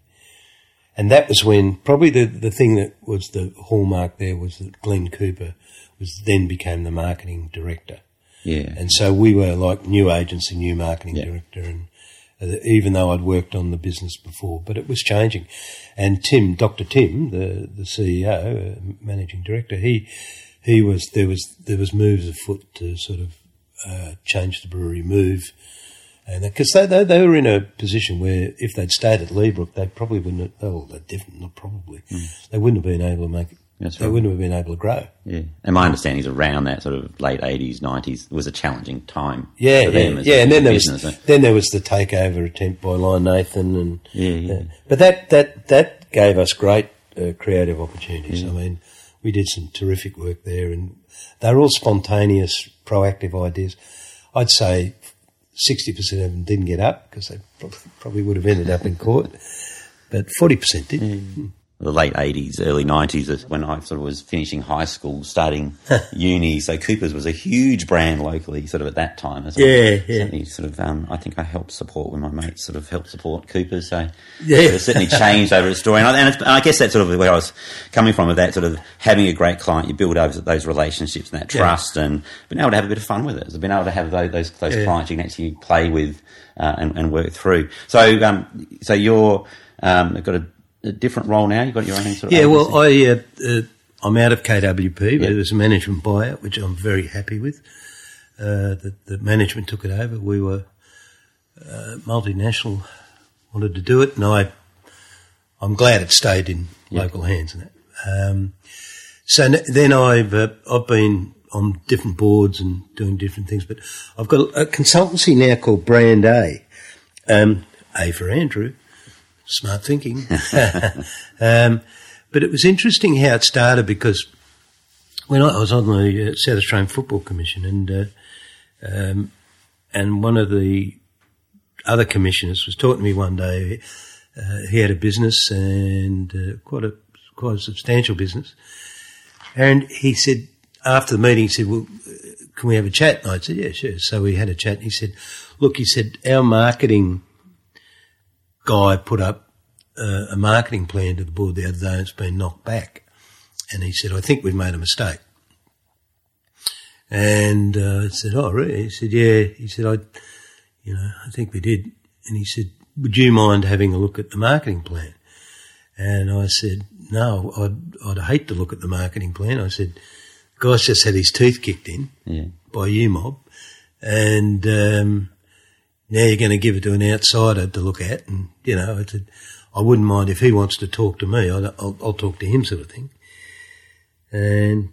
and that was when probably the the thing that was the hallmark there was that Glenn Cooper was then became the marketing director. yeah. And so we were like new agency, new marketing Yeah. director, and uh, even though I'd worked on the business before, but it was changing. And Tim, Dr. Tim, the the CEO, uh, managing director, he he was there was there was moves afoot to sort of uh, change the brewery, move, and because they, they they were in a position where if they'd stayed at Leabrook, they probably wouldn't. Have, oh, they definitely not probably. They wouldn't have been able to make That's they right. wouldn't have been able to grow. Yeah. And my understanding is around that sort of late 80s, 90s was a challenging time Yeah, for yeah, as yeah. a And then there business. was eh? then there was the takeover attempt by Lion Nathan, and Yeah, yeah. but that that that gave us great uh, creative opportunities. I mean, we did some terrific work there, and they were all spontaneous, proactive ideas. I'd say sixty percent of them didn't get up because they probably, probably would have ended up in court, but forty percent did. Hmm. Hmm. The late 80s, early 90s when I sort of was finishing high school, starting uni. So Cooper's was a huge brand locally, sort of at that time. as well. Yeah, yeah. Sort of, um, I think I helped support when my mates sort of helped support Cooper's. So Yeah. it's certainly changed over the story. And I, and, it's, and I guess that's sort of where I was coming from, of that sort of having a great client, you build over those relationships and that Yeah. trust and being able to have a bit of fun with it. So being able to have those, those, those Yeah. clients you can actually play with uh, and, and work through. So, um, so you're, um, got a, a different role now. You've got your own sort of Yeah, well. I uh, uh, I'm out of KWP, but Yeah. it was a management buyout, which I'm very happy with. Uh, the, the management took it over. We were uh, multinational, wanted to do it, and I I'm glad it stayed in local hands. And that. Um, so n- then I've uh, I've been on different boards and doing different things, but I've got a, a consultancy now called Brand A. Um, a for Andrew, smart thinking. um, but it was interesting how it started because when I, was on the uh, South Australian Football Commission and uh, um, and one of the other commissioners was talking to me one day. Uh, he had a business and uh, quite a quite a substantial business, and he said after the meeting, he said, "Well, can we have a chat?" And I said, "Yeah, sure." So we had a chat. And he said, "Look," he said, "our marketing guy put up uh, a marketing plan to the board the other day. and It's been knocked back." And he said, "I think we've made a mistake." And uh, I said, "Oh, really?" He said, "Yeah." He said, "I, you know, I think we did." And he said, "Would you mind having a look at the marketing plan?" And I said, "No, I'd, I'd hate to look at the marketing plan." I said, "The guy's just had his teeth kicked in Yeah. by you mob, and um, now you're going to give it to an outsider to look at." And you know, I said, "I wouldn't mind if he wants to talk to me. I'll, I'll, I'll talk to him, sort of thing." And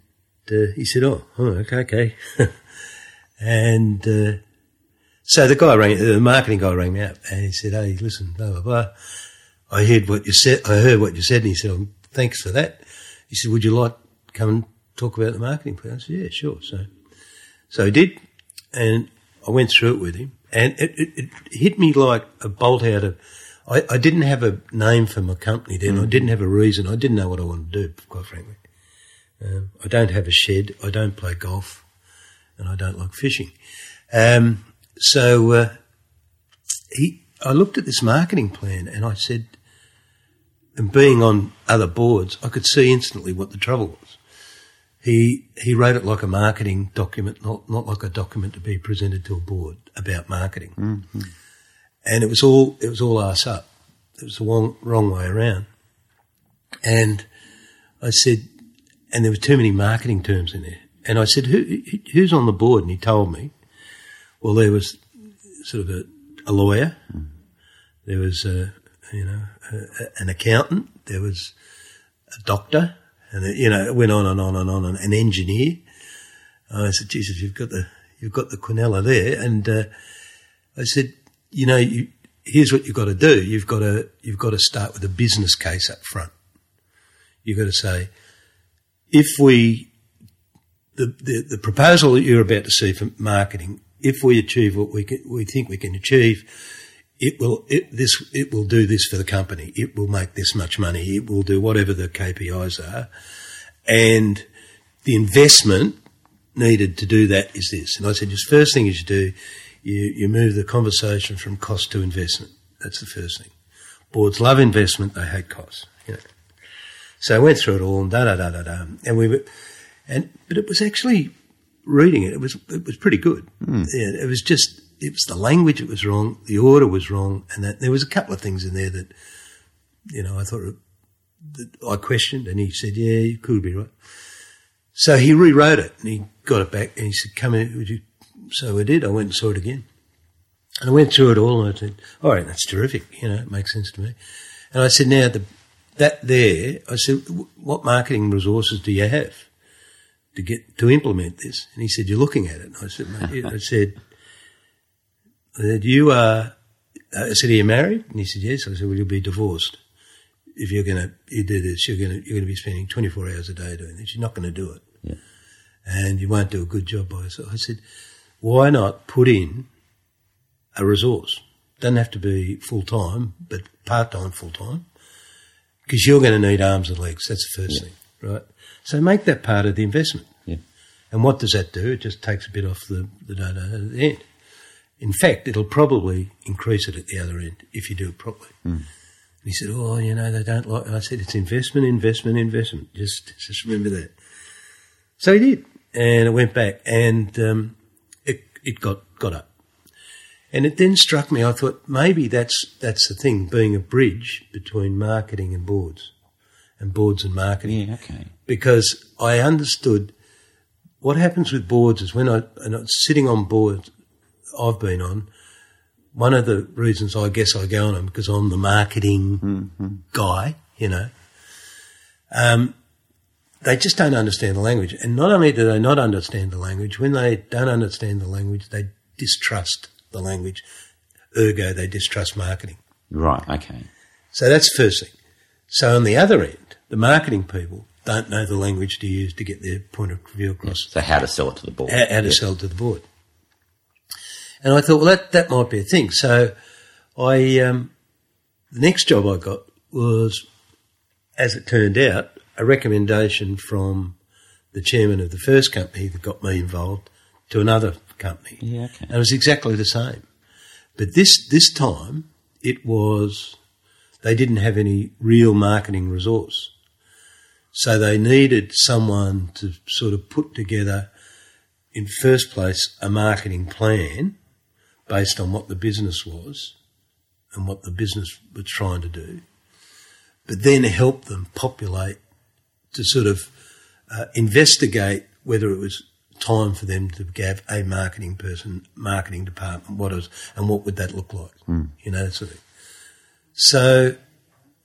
uh, he said, "Oh, oh okay, okay." and uh, so the guy rang, the marketing guy rang me up, and he said, "Hey, listen, blah blah blah. I heard what you said. I heard what you said." And he said, oh, "Thanks for that." He said, "Would you like to come and talk about the marketing plan?" I said, "Yeah, sure." So, so he did, and I went through it with him, and it, it, it hit me like a bolt out of. I, I didn't have a name for my company then. I didn't have a reason. I didn't know what I wanted to do, quite frankly. Um, I don't have a shed. I don't play golf, and I don't like fishing. Um, so uh, he, I looked at this marketing plan, and I said, and being on other boards, I could see instantly what the trouble was. He he wrote it like a marketing document, not not like a document to be presented to a board about marketing. Mm-hmm. And it was all it was all arse up. It was the wrong, wrong way around. And I said, and there were too many marketing terms in there. And I said, Who, who's on the board? And he told me. Well, there was sort of a, a lawyer. Mm-hmm. There was a, you know, a- an accountant. There was a doctor. And, it, you know, it went on and on and on. And an engineer. I said, Jesus, you've got the, you've got the quinella there. And, uh, I said, you know, you, here's what you've got to do. You've got to, you've got to start with a business case up front. You've got to say, if we, the, the, the proposal that you're about to see for marketing, if we achieve what we can, we think we can achieve, it will, it, this, it will do this for the company. It will make this much money. It will do whatever the KPIs are. And the investment needed to do that is this. And I said, just first thing you should do, you, you move the conversation from cost to investment. That's the first thing. Boards love investment, they hate costs. You know. So I went through it all and da da da da da. And we were, and, but it was actually reading it, it was, it was pretty good. Hmm. Yeah, it was just, it was the language that was wrong, the order was wrong, and that there was a couple of things in there that, you know, I thought that I questioned, and he said, yeah, you could be right. So he rewrote it and he got it back and he said, come in? So I did. I went and saw it again. And I went through it all and I said, all right, that's terrific. You know, it makes sense to me. And I said, now the, that there, I said, what marketing resources do you have to get to implement this? And he said, you're looking at it. And I said, I said, I said, you are, I said, are you married? And he said, yes. I said, well, you'll be divorced. If you're going to, you do this, you're going to, you're going to be spending 24 hours a day doing this. You're not going to do it. Yeah. And you won't do a good job by yourself. I said, why not put in a resource? Doesn't have to be full time, but part time, full time. Because you're going to need arms and legs. That's the first thing, right? So make that part of the investment. Yeah. And what does that do? It just takes a bit off the, the at the end. In fact, it'll probably increase it at the other end if you do it properly. And he said, "Oh, you know, they don't like." I said, "It's investment, investment, investment. Just, just remember that." So he did, and it went back, and um, it it got got up, and it then struck me. I thought maybe that's that's the thing, being a bridge between marketing and boards, and boards and marketing Yeah, okay. because I understood what happens with boards is when I, and I'm sitting on boards I've been on, one of the reasons I guess I go on them because I'm the marketing guy, you know. Um, they just don't understand the language, and not only do they not understand the language, when they don't understand the language, they distrust the language. Ergo, they distrust marketing. Right, okay. So that's the first thing. So on the other end, the marketing people don't know the language to use to get their point of view across, So how to sell it to the board. how, how to sell it to the board. And I thought, well, that, that might be a thing. So I, um, the next job I got was, as it turned out, a recommendation from the chairman of the first company that got me involved to another company. Yeah, okay. And it was exactly the same. But this, this time it was, they didn't have any real marketing resource. So they needed someone to sort of put together, in first place, a marketing plan based on what the business was and what the business was trying to do, but then help them populate to sort of uh, investigate whether it was time for them to have a marketing person, marketing department, what is, and what would that look like, you know, sort of. So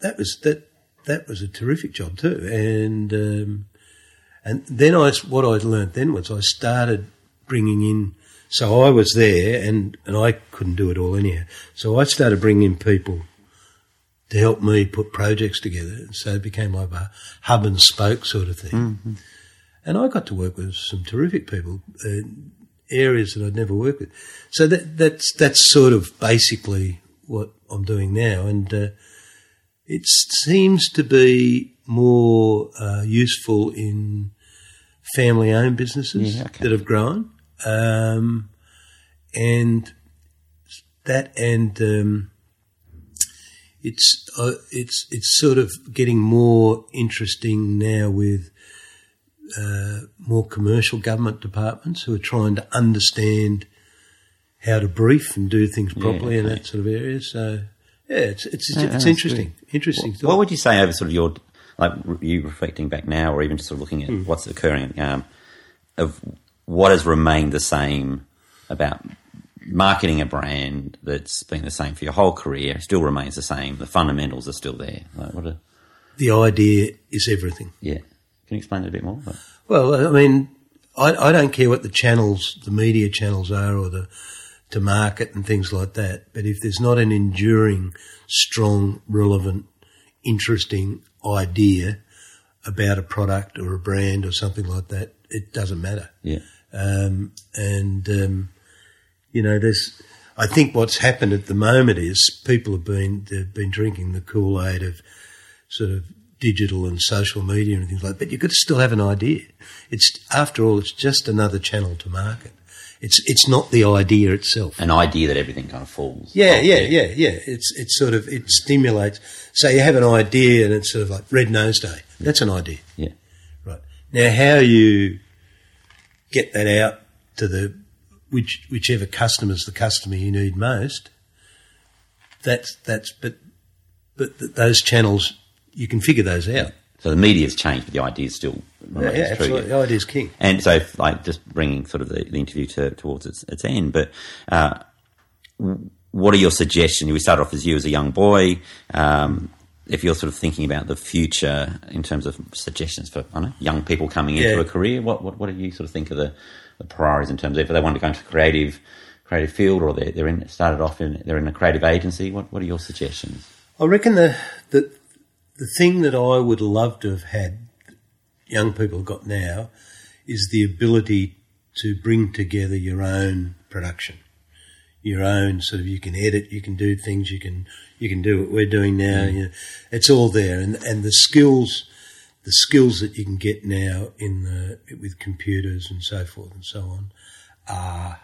that was that. That was a terrific job too, and um, and then I what I learned then was I started bringing in. So I was there, and and I couldn't do it all anyhow. So I started bringing in people to help me put projects together. And so it became like a hub and spoke sort of thing. And I got to work with some terrific people, uh, areas that I'd never worked with. So that, that's that's sort of basically what I'm doing now, and uh, it seems to be more uh, useful in family-owned businesses Yeah, okay. that have grown, um, and that and um, it's uh, it's it's sort of getting more interesting now with uh, more commercial government departments who are trying to understand how to brief and do things properly in okay. that sort of area. So yeah, it's it's, Yeah, it's that's interesting, interesting. What thought. would you say over sort of your, like you reflecting back now, or even just sort of looking at Hmm. what's occurring, um, of what has remained the same about marketing a brand that's been the same for your whole career, still remains the same. The fundamentals are still there. Like what a, the idea is everything. yeah. Can you explain that a bit more? Well, I mean, I, I don't care what the channels, the media channels are, or the to market and things like that. But if there's not an enduring, strong, relevant, interesting idea about a product or a brand or something like that, it doesn't matter. Yeah. Um, and um, you know, there's. I think what's happened at the moment is people have been they've been drinking the Kool Aid of sort of digital and social media and things like. that. But you could still have an idea. It's after all, it's just another channel to market. It's it's not the idea itself. An idea that everything kind of falls. Yeah, yeah, yeah, yeah. It's it's sort of it stimulates. So you have an idea, and it's sort of like Red Nose Day. That's an idea. Yeah. Right. Now, how you get that out to the which whichever customer's the customer you need most, that's that's but but th- those channels you can figure those out. So the media's changed, but the idea is still Yeah, remains yeah, true. absolutely. The idea's king. And so, like, just bringing sort of the, the interview to, towards its, its end, but uh, what are your suggestions? We started off as you as a young boy. Um, if you're sort of thinking about the future in terms of suggestions for I don't know, young people coming into Yeah. a career, what, what what do you sort of think of the, the priorities in terms of if they want to go into creative creative field or they're, they're in started off in they're in a creative agency? What what are your suggestions? I reckon the, the the thing that I would love to have had young people got now is the ability to bring together your own production, your own sort of. You can edit, you can do things, you can you can do what we're doing now. You know, it's all there, and and the skills. The skills that you can get now in the with computers and so forth and so on are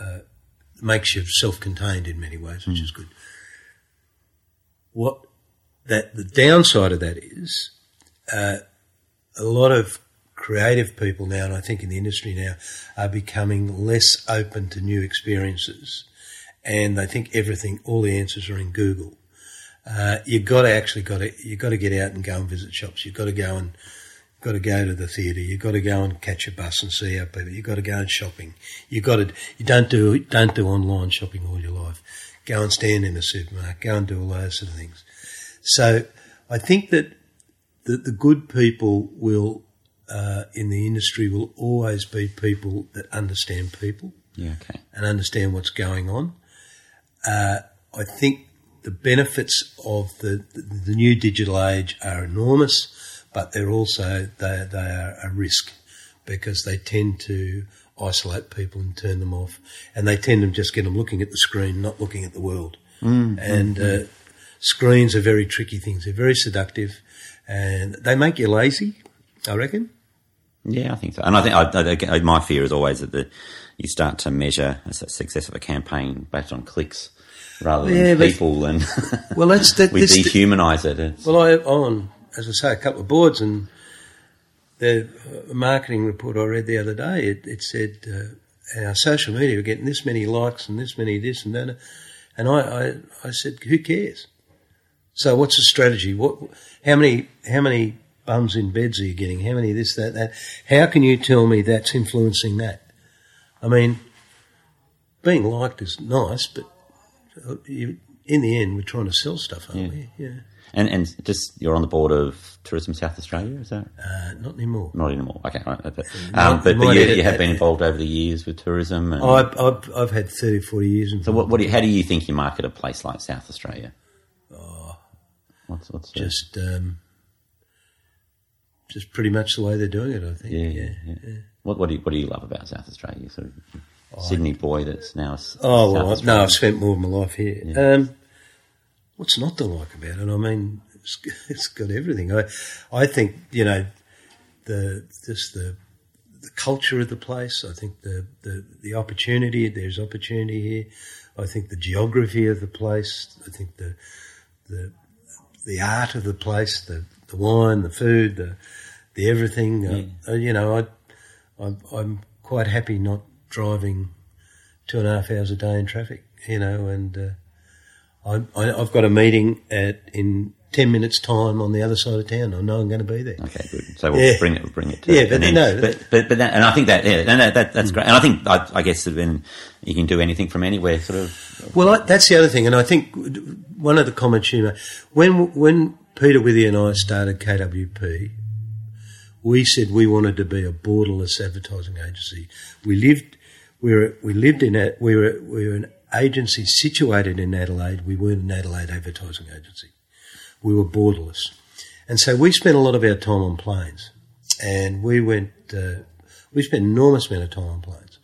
uh, makes you self-contained in many ways, which is good what that the downside of that is uh, a lot of creative people now, and I think in the industry now, are becoming less open to new experiences, and they think everything, all the answers are in Google. Uh, you've got to actually got to you've got to get out and go and visit shops. You've got to go and got to go to the theatre. You've got to go and catch a bus and see how people. You've got to go and shopping. You've got to you don't do don't do online shopping all your life. Go and stand in a supermarket. Go and do all those sort of things. So I think that the, the good people will uh, in the industry will always be people that understand people Yeah, okay. and understand what's going on. Uh, I think the benefits of the, the, the new digital age are enormous, but they're also they, they are a risk because they tend to isolate people and turn them off, and they tend to just get them looking at the screen, not looking at the world. and Uh, screens are very tricky things; they're very seductive, and they make you lazy. I reckon. Yeah, I think so. And I think I, I, my fear is always that the, you start to measure the success of a campaign based on clicks rather than Yeah, but- people, and Well, that's that. we dehumanise it. It's, Well, I on, as I say, a couple of boards, and the marketing report I read the other day, it, it said uh, our social media were getting this many likes and this many this and that, and I, I, I said, who cares? So, what's the strategy? What, how many, how many bums in beds are you getting? How many this, that, that? How can you tell me that's influencing that? I mean, being liked is nice, but uh, in the end, we're trying to sell stuff, aren't we? Yeah. and and just you're on the board of Tourism South Australia, is that Uh, not anymore. not anymore? Okay, right. Um, but, but you, you have been involved over the years with tourism. And, I've, I've, I've had 30, 40 years. so what, what do you, how do you think you market a place like South Australia? Oh, what's what's just, um, just pretty much the way they're doing it, I think. yeah, Yeah. yeah, yeah. What what do you, what do you love about South Australia? Sort of Sydney boy that's now Oh, South well, no, I've spent more of my life here. Um, what's not to like about it? I mean, it's, it's got everything. I, I think, you know, the, just the, the culture of the place. I think the, the, the opportunity, there's opportunity here. I think the geography of the place. I think the, the, the art of the place, the, the wine, the food, the, the everything. Uh, you know, I, I'm, I'm quite happy not driving two and a half hours a day in traffic, you know, and uh, I, I, I've got a meeting at in ten minutes' time on the other side of town. I know I'm going to be there. Okay, good. So we'll Yeah. bring it, bring it to Yeah, an but end. no, but but but that, and I think that yeah, no, that that's great. And I think I, I guess that when you can do anything from anywhere, sort of. Well, I, that's the other thing, and I think one of the comments you made when when Peter Withy and I started KWP, we said we wanted to be a borderless advertising agency. We lived we were we lived in a, we were we were an agency situated in Adelaide. We weren't an Adelaide advertising agency. We were borderless, and so we spent a lot of our time on planes, and we went. Uh, we spent an enormous amount of time on planes.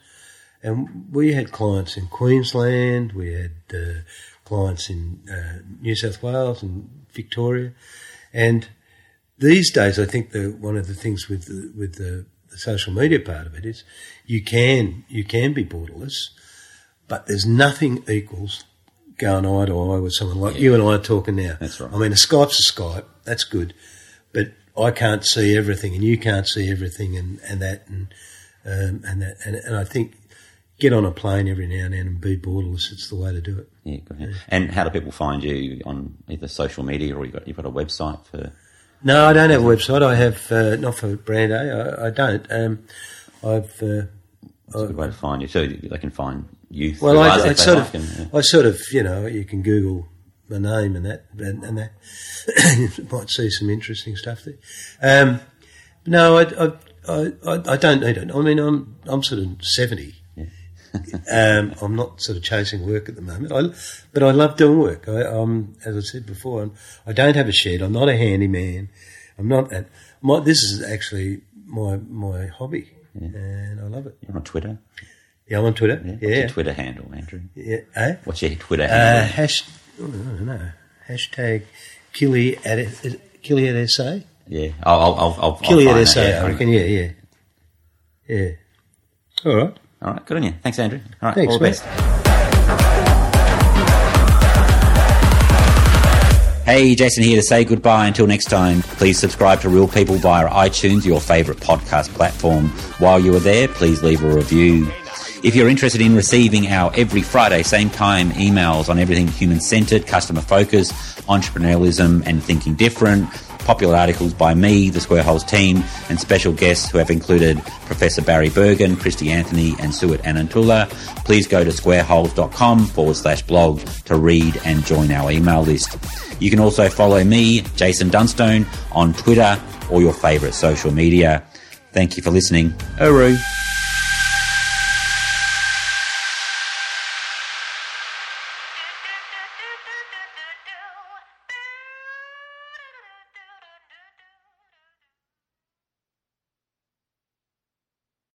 And we had clients in Queensland, we had uh, clients in uh, New South Wales and Victoria. And these days, I think the, one of the things with the, with the, the social media part of it is you can you can be borderless, but there's nothing equals going eye to eye with someone like you and I are talking now. That's right. I mean, a Skype's a Skype, that's good, but I can't see everything and you can't see everything and, and that and um, and that and, and I think get on a plane every now and then and be borderless. It's the way to do it. Yeah, good. yeah. And how do people find you on either social media or you've got you've got a website for? No, I don't have a website. I have uh, not for brand A. I, I don't. Um, I've uh, It's a good way to find you, so they can find you. well, I, I sort like of, and, yeah. I sort of, you know, you can Google my name and that, and, and that you might see some interesting stuff there. Um, no, I, I, I, I don't need it. I mean, I'm I'm sort of seventy. Um, I'm not sort of chasing work at the moment, I, but I love doing work. I, I'm, as I said before, I'm, I don't have a shed. I'm not a handyman. I'm not. At, my, this is actually my my hobby, and I love it. You're on Twitter. Yeah, I'm on Twitter. What's Yeah, your Twitter handle, Andrew? yeah. Eh? What's your Twitter Uh, handle? hash, oh, I don't know. Hashtag Killy at Killy at SA. yeah, I'll, I'll, I'll, I'll at SA. I reckon. Yeah, yeah, yeah. All right. All right, good on you. Thanks, Andrew. All right, Thanks, all the best. Hey, Jason here to say goodbye until next time. Please subscribe to Real People via iTunes, your favourite podcast platform. While you are there, please leave a review. If you're interested in receiving our every Friday, same time emails on everything human centered, customer focused, entrepreneurialism, and thinking different, popular articles by me, the Square Holes team, and special guests who have included Professor Barry Bergen, Christy Anthony, and Suet Anantula, please go to squareholes.com forward slash blog to read and join our email list. You can also follow me, Jason Dunstone, on Twitter or your favourite social media. Thank you for listening. Uru.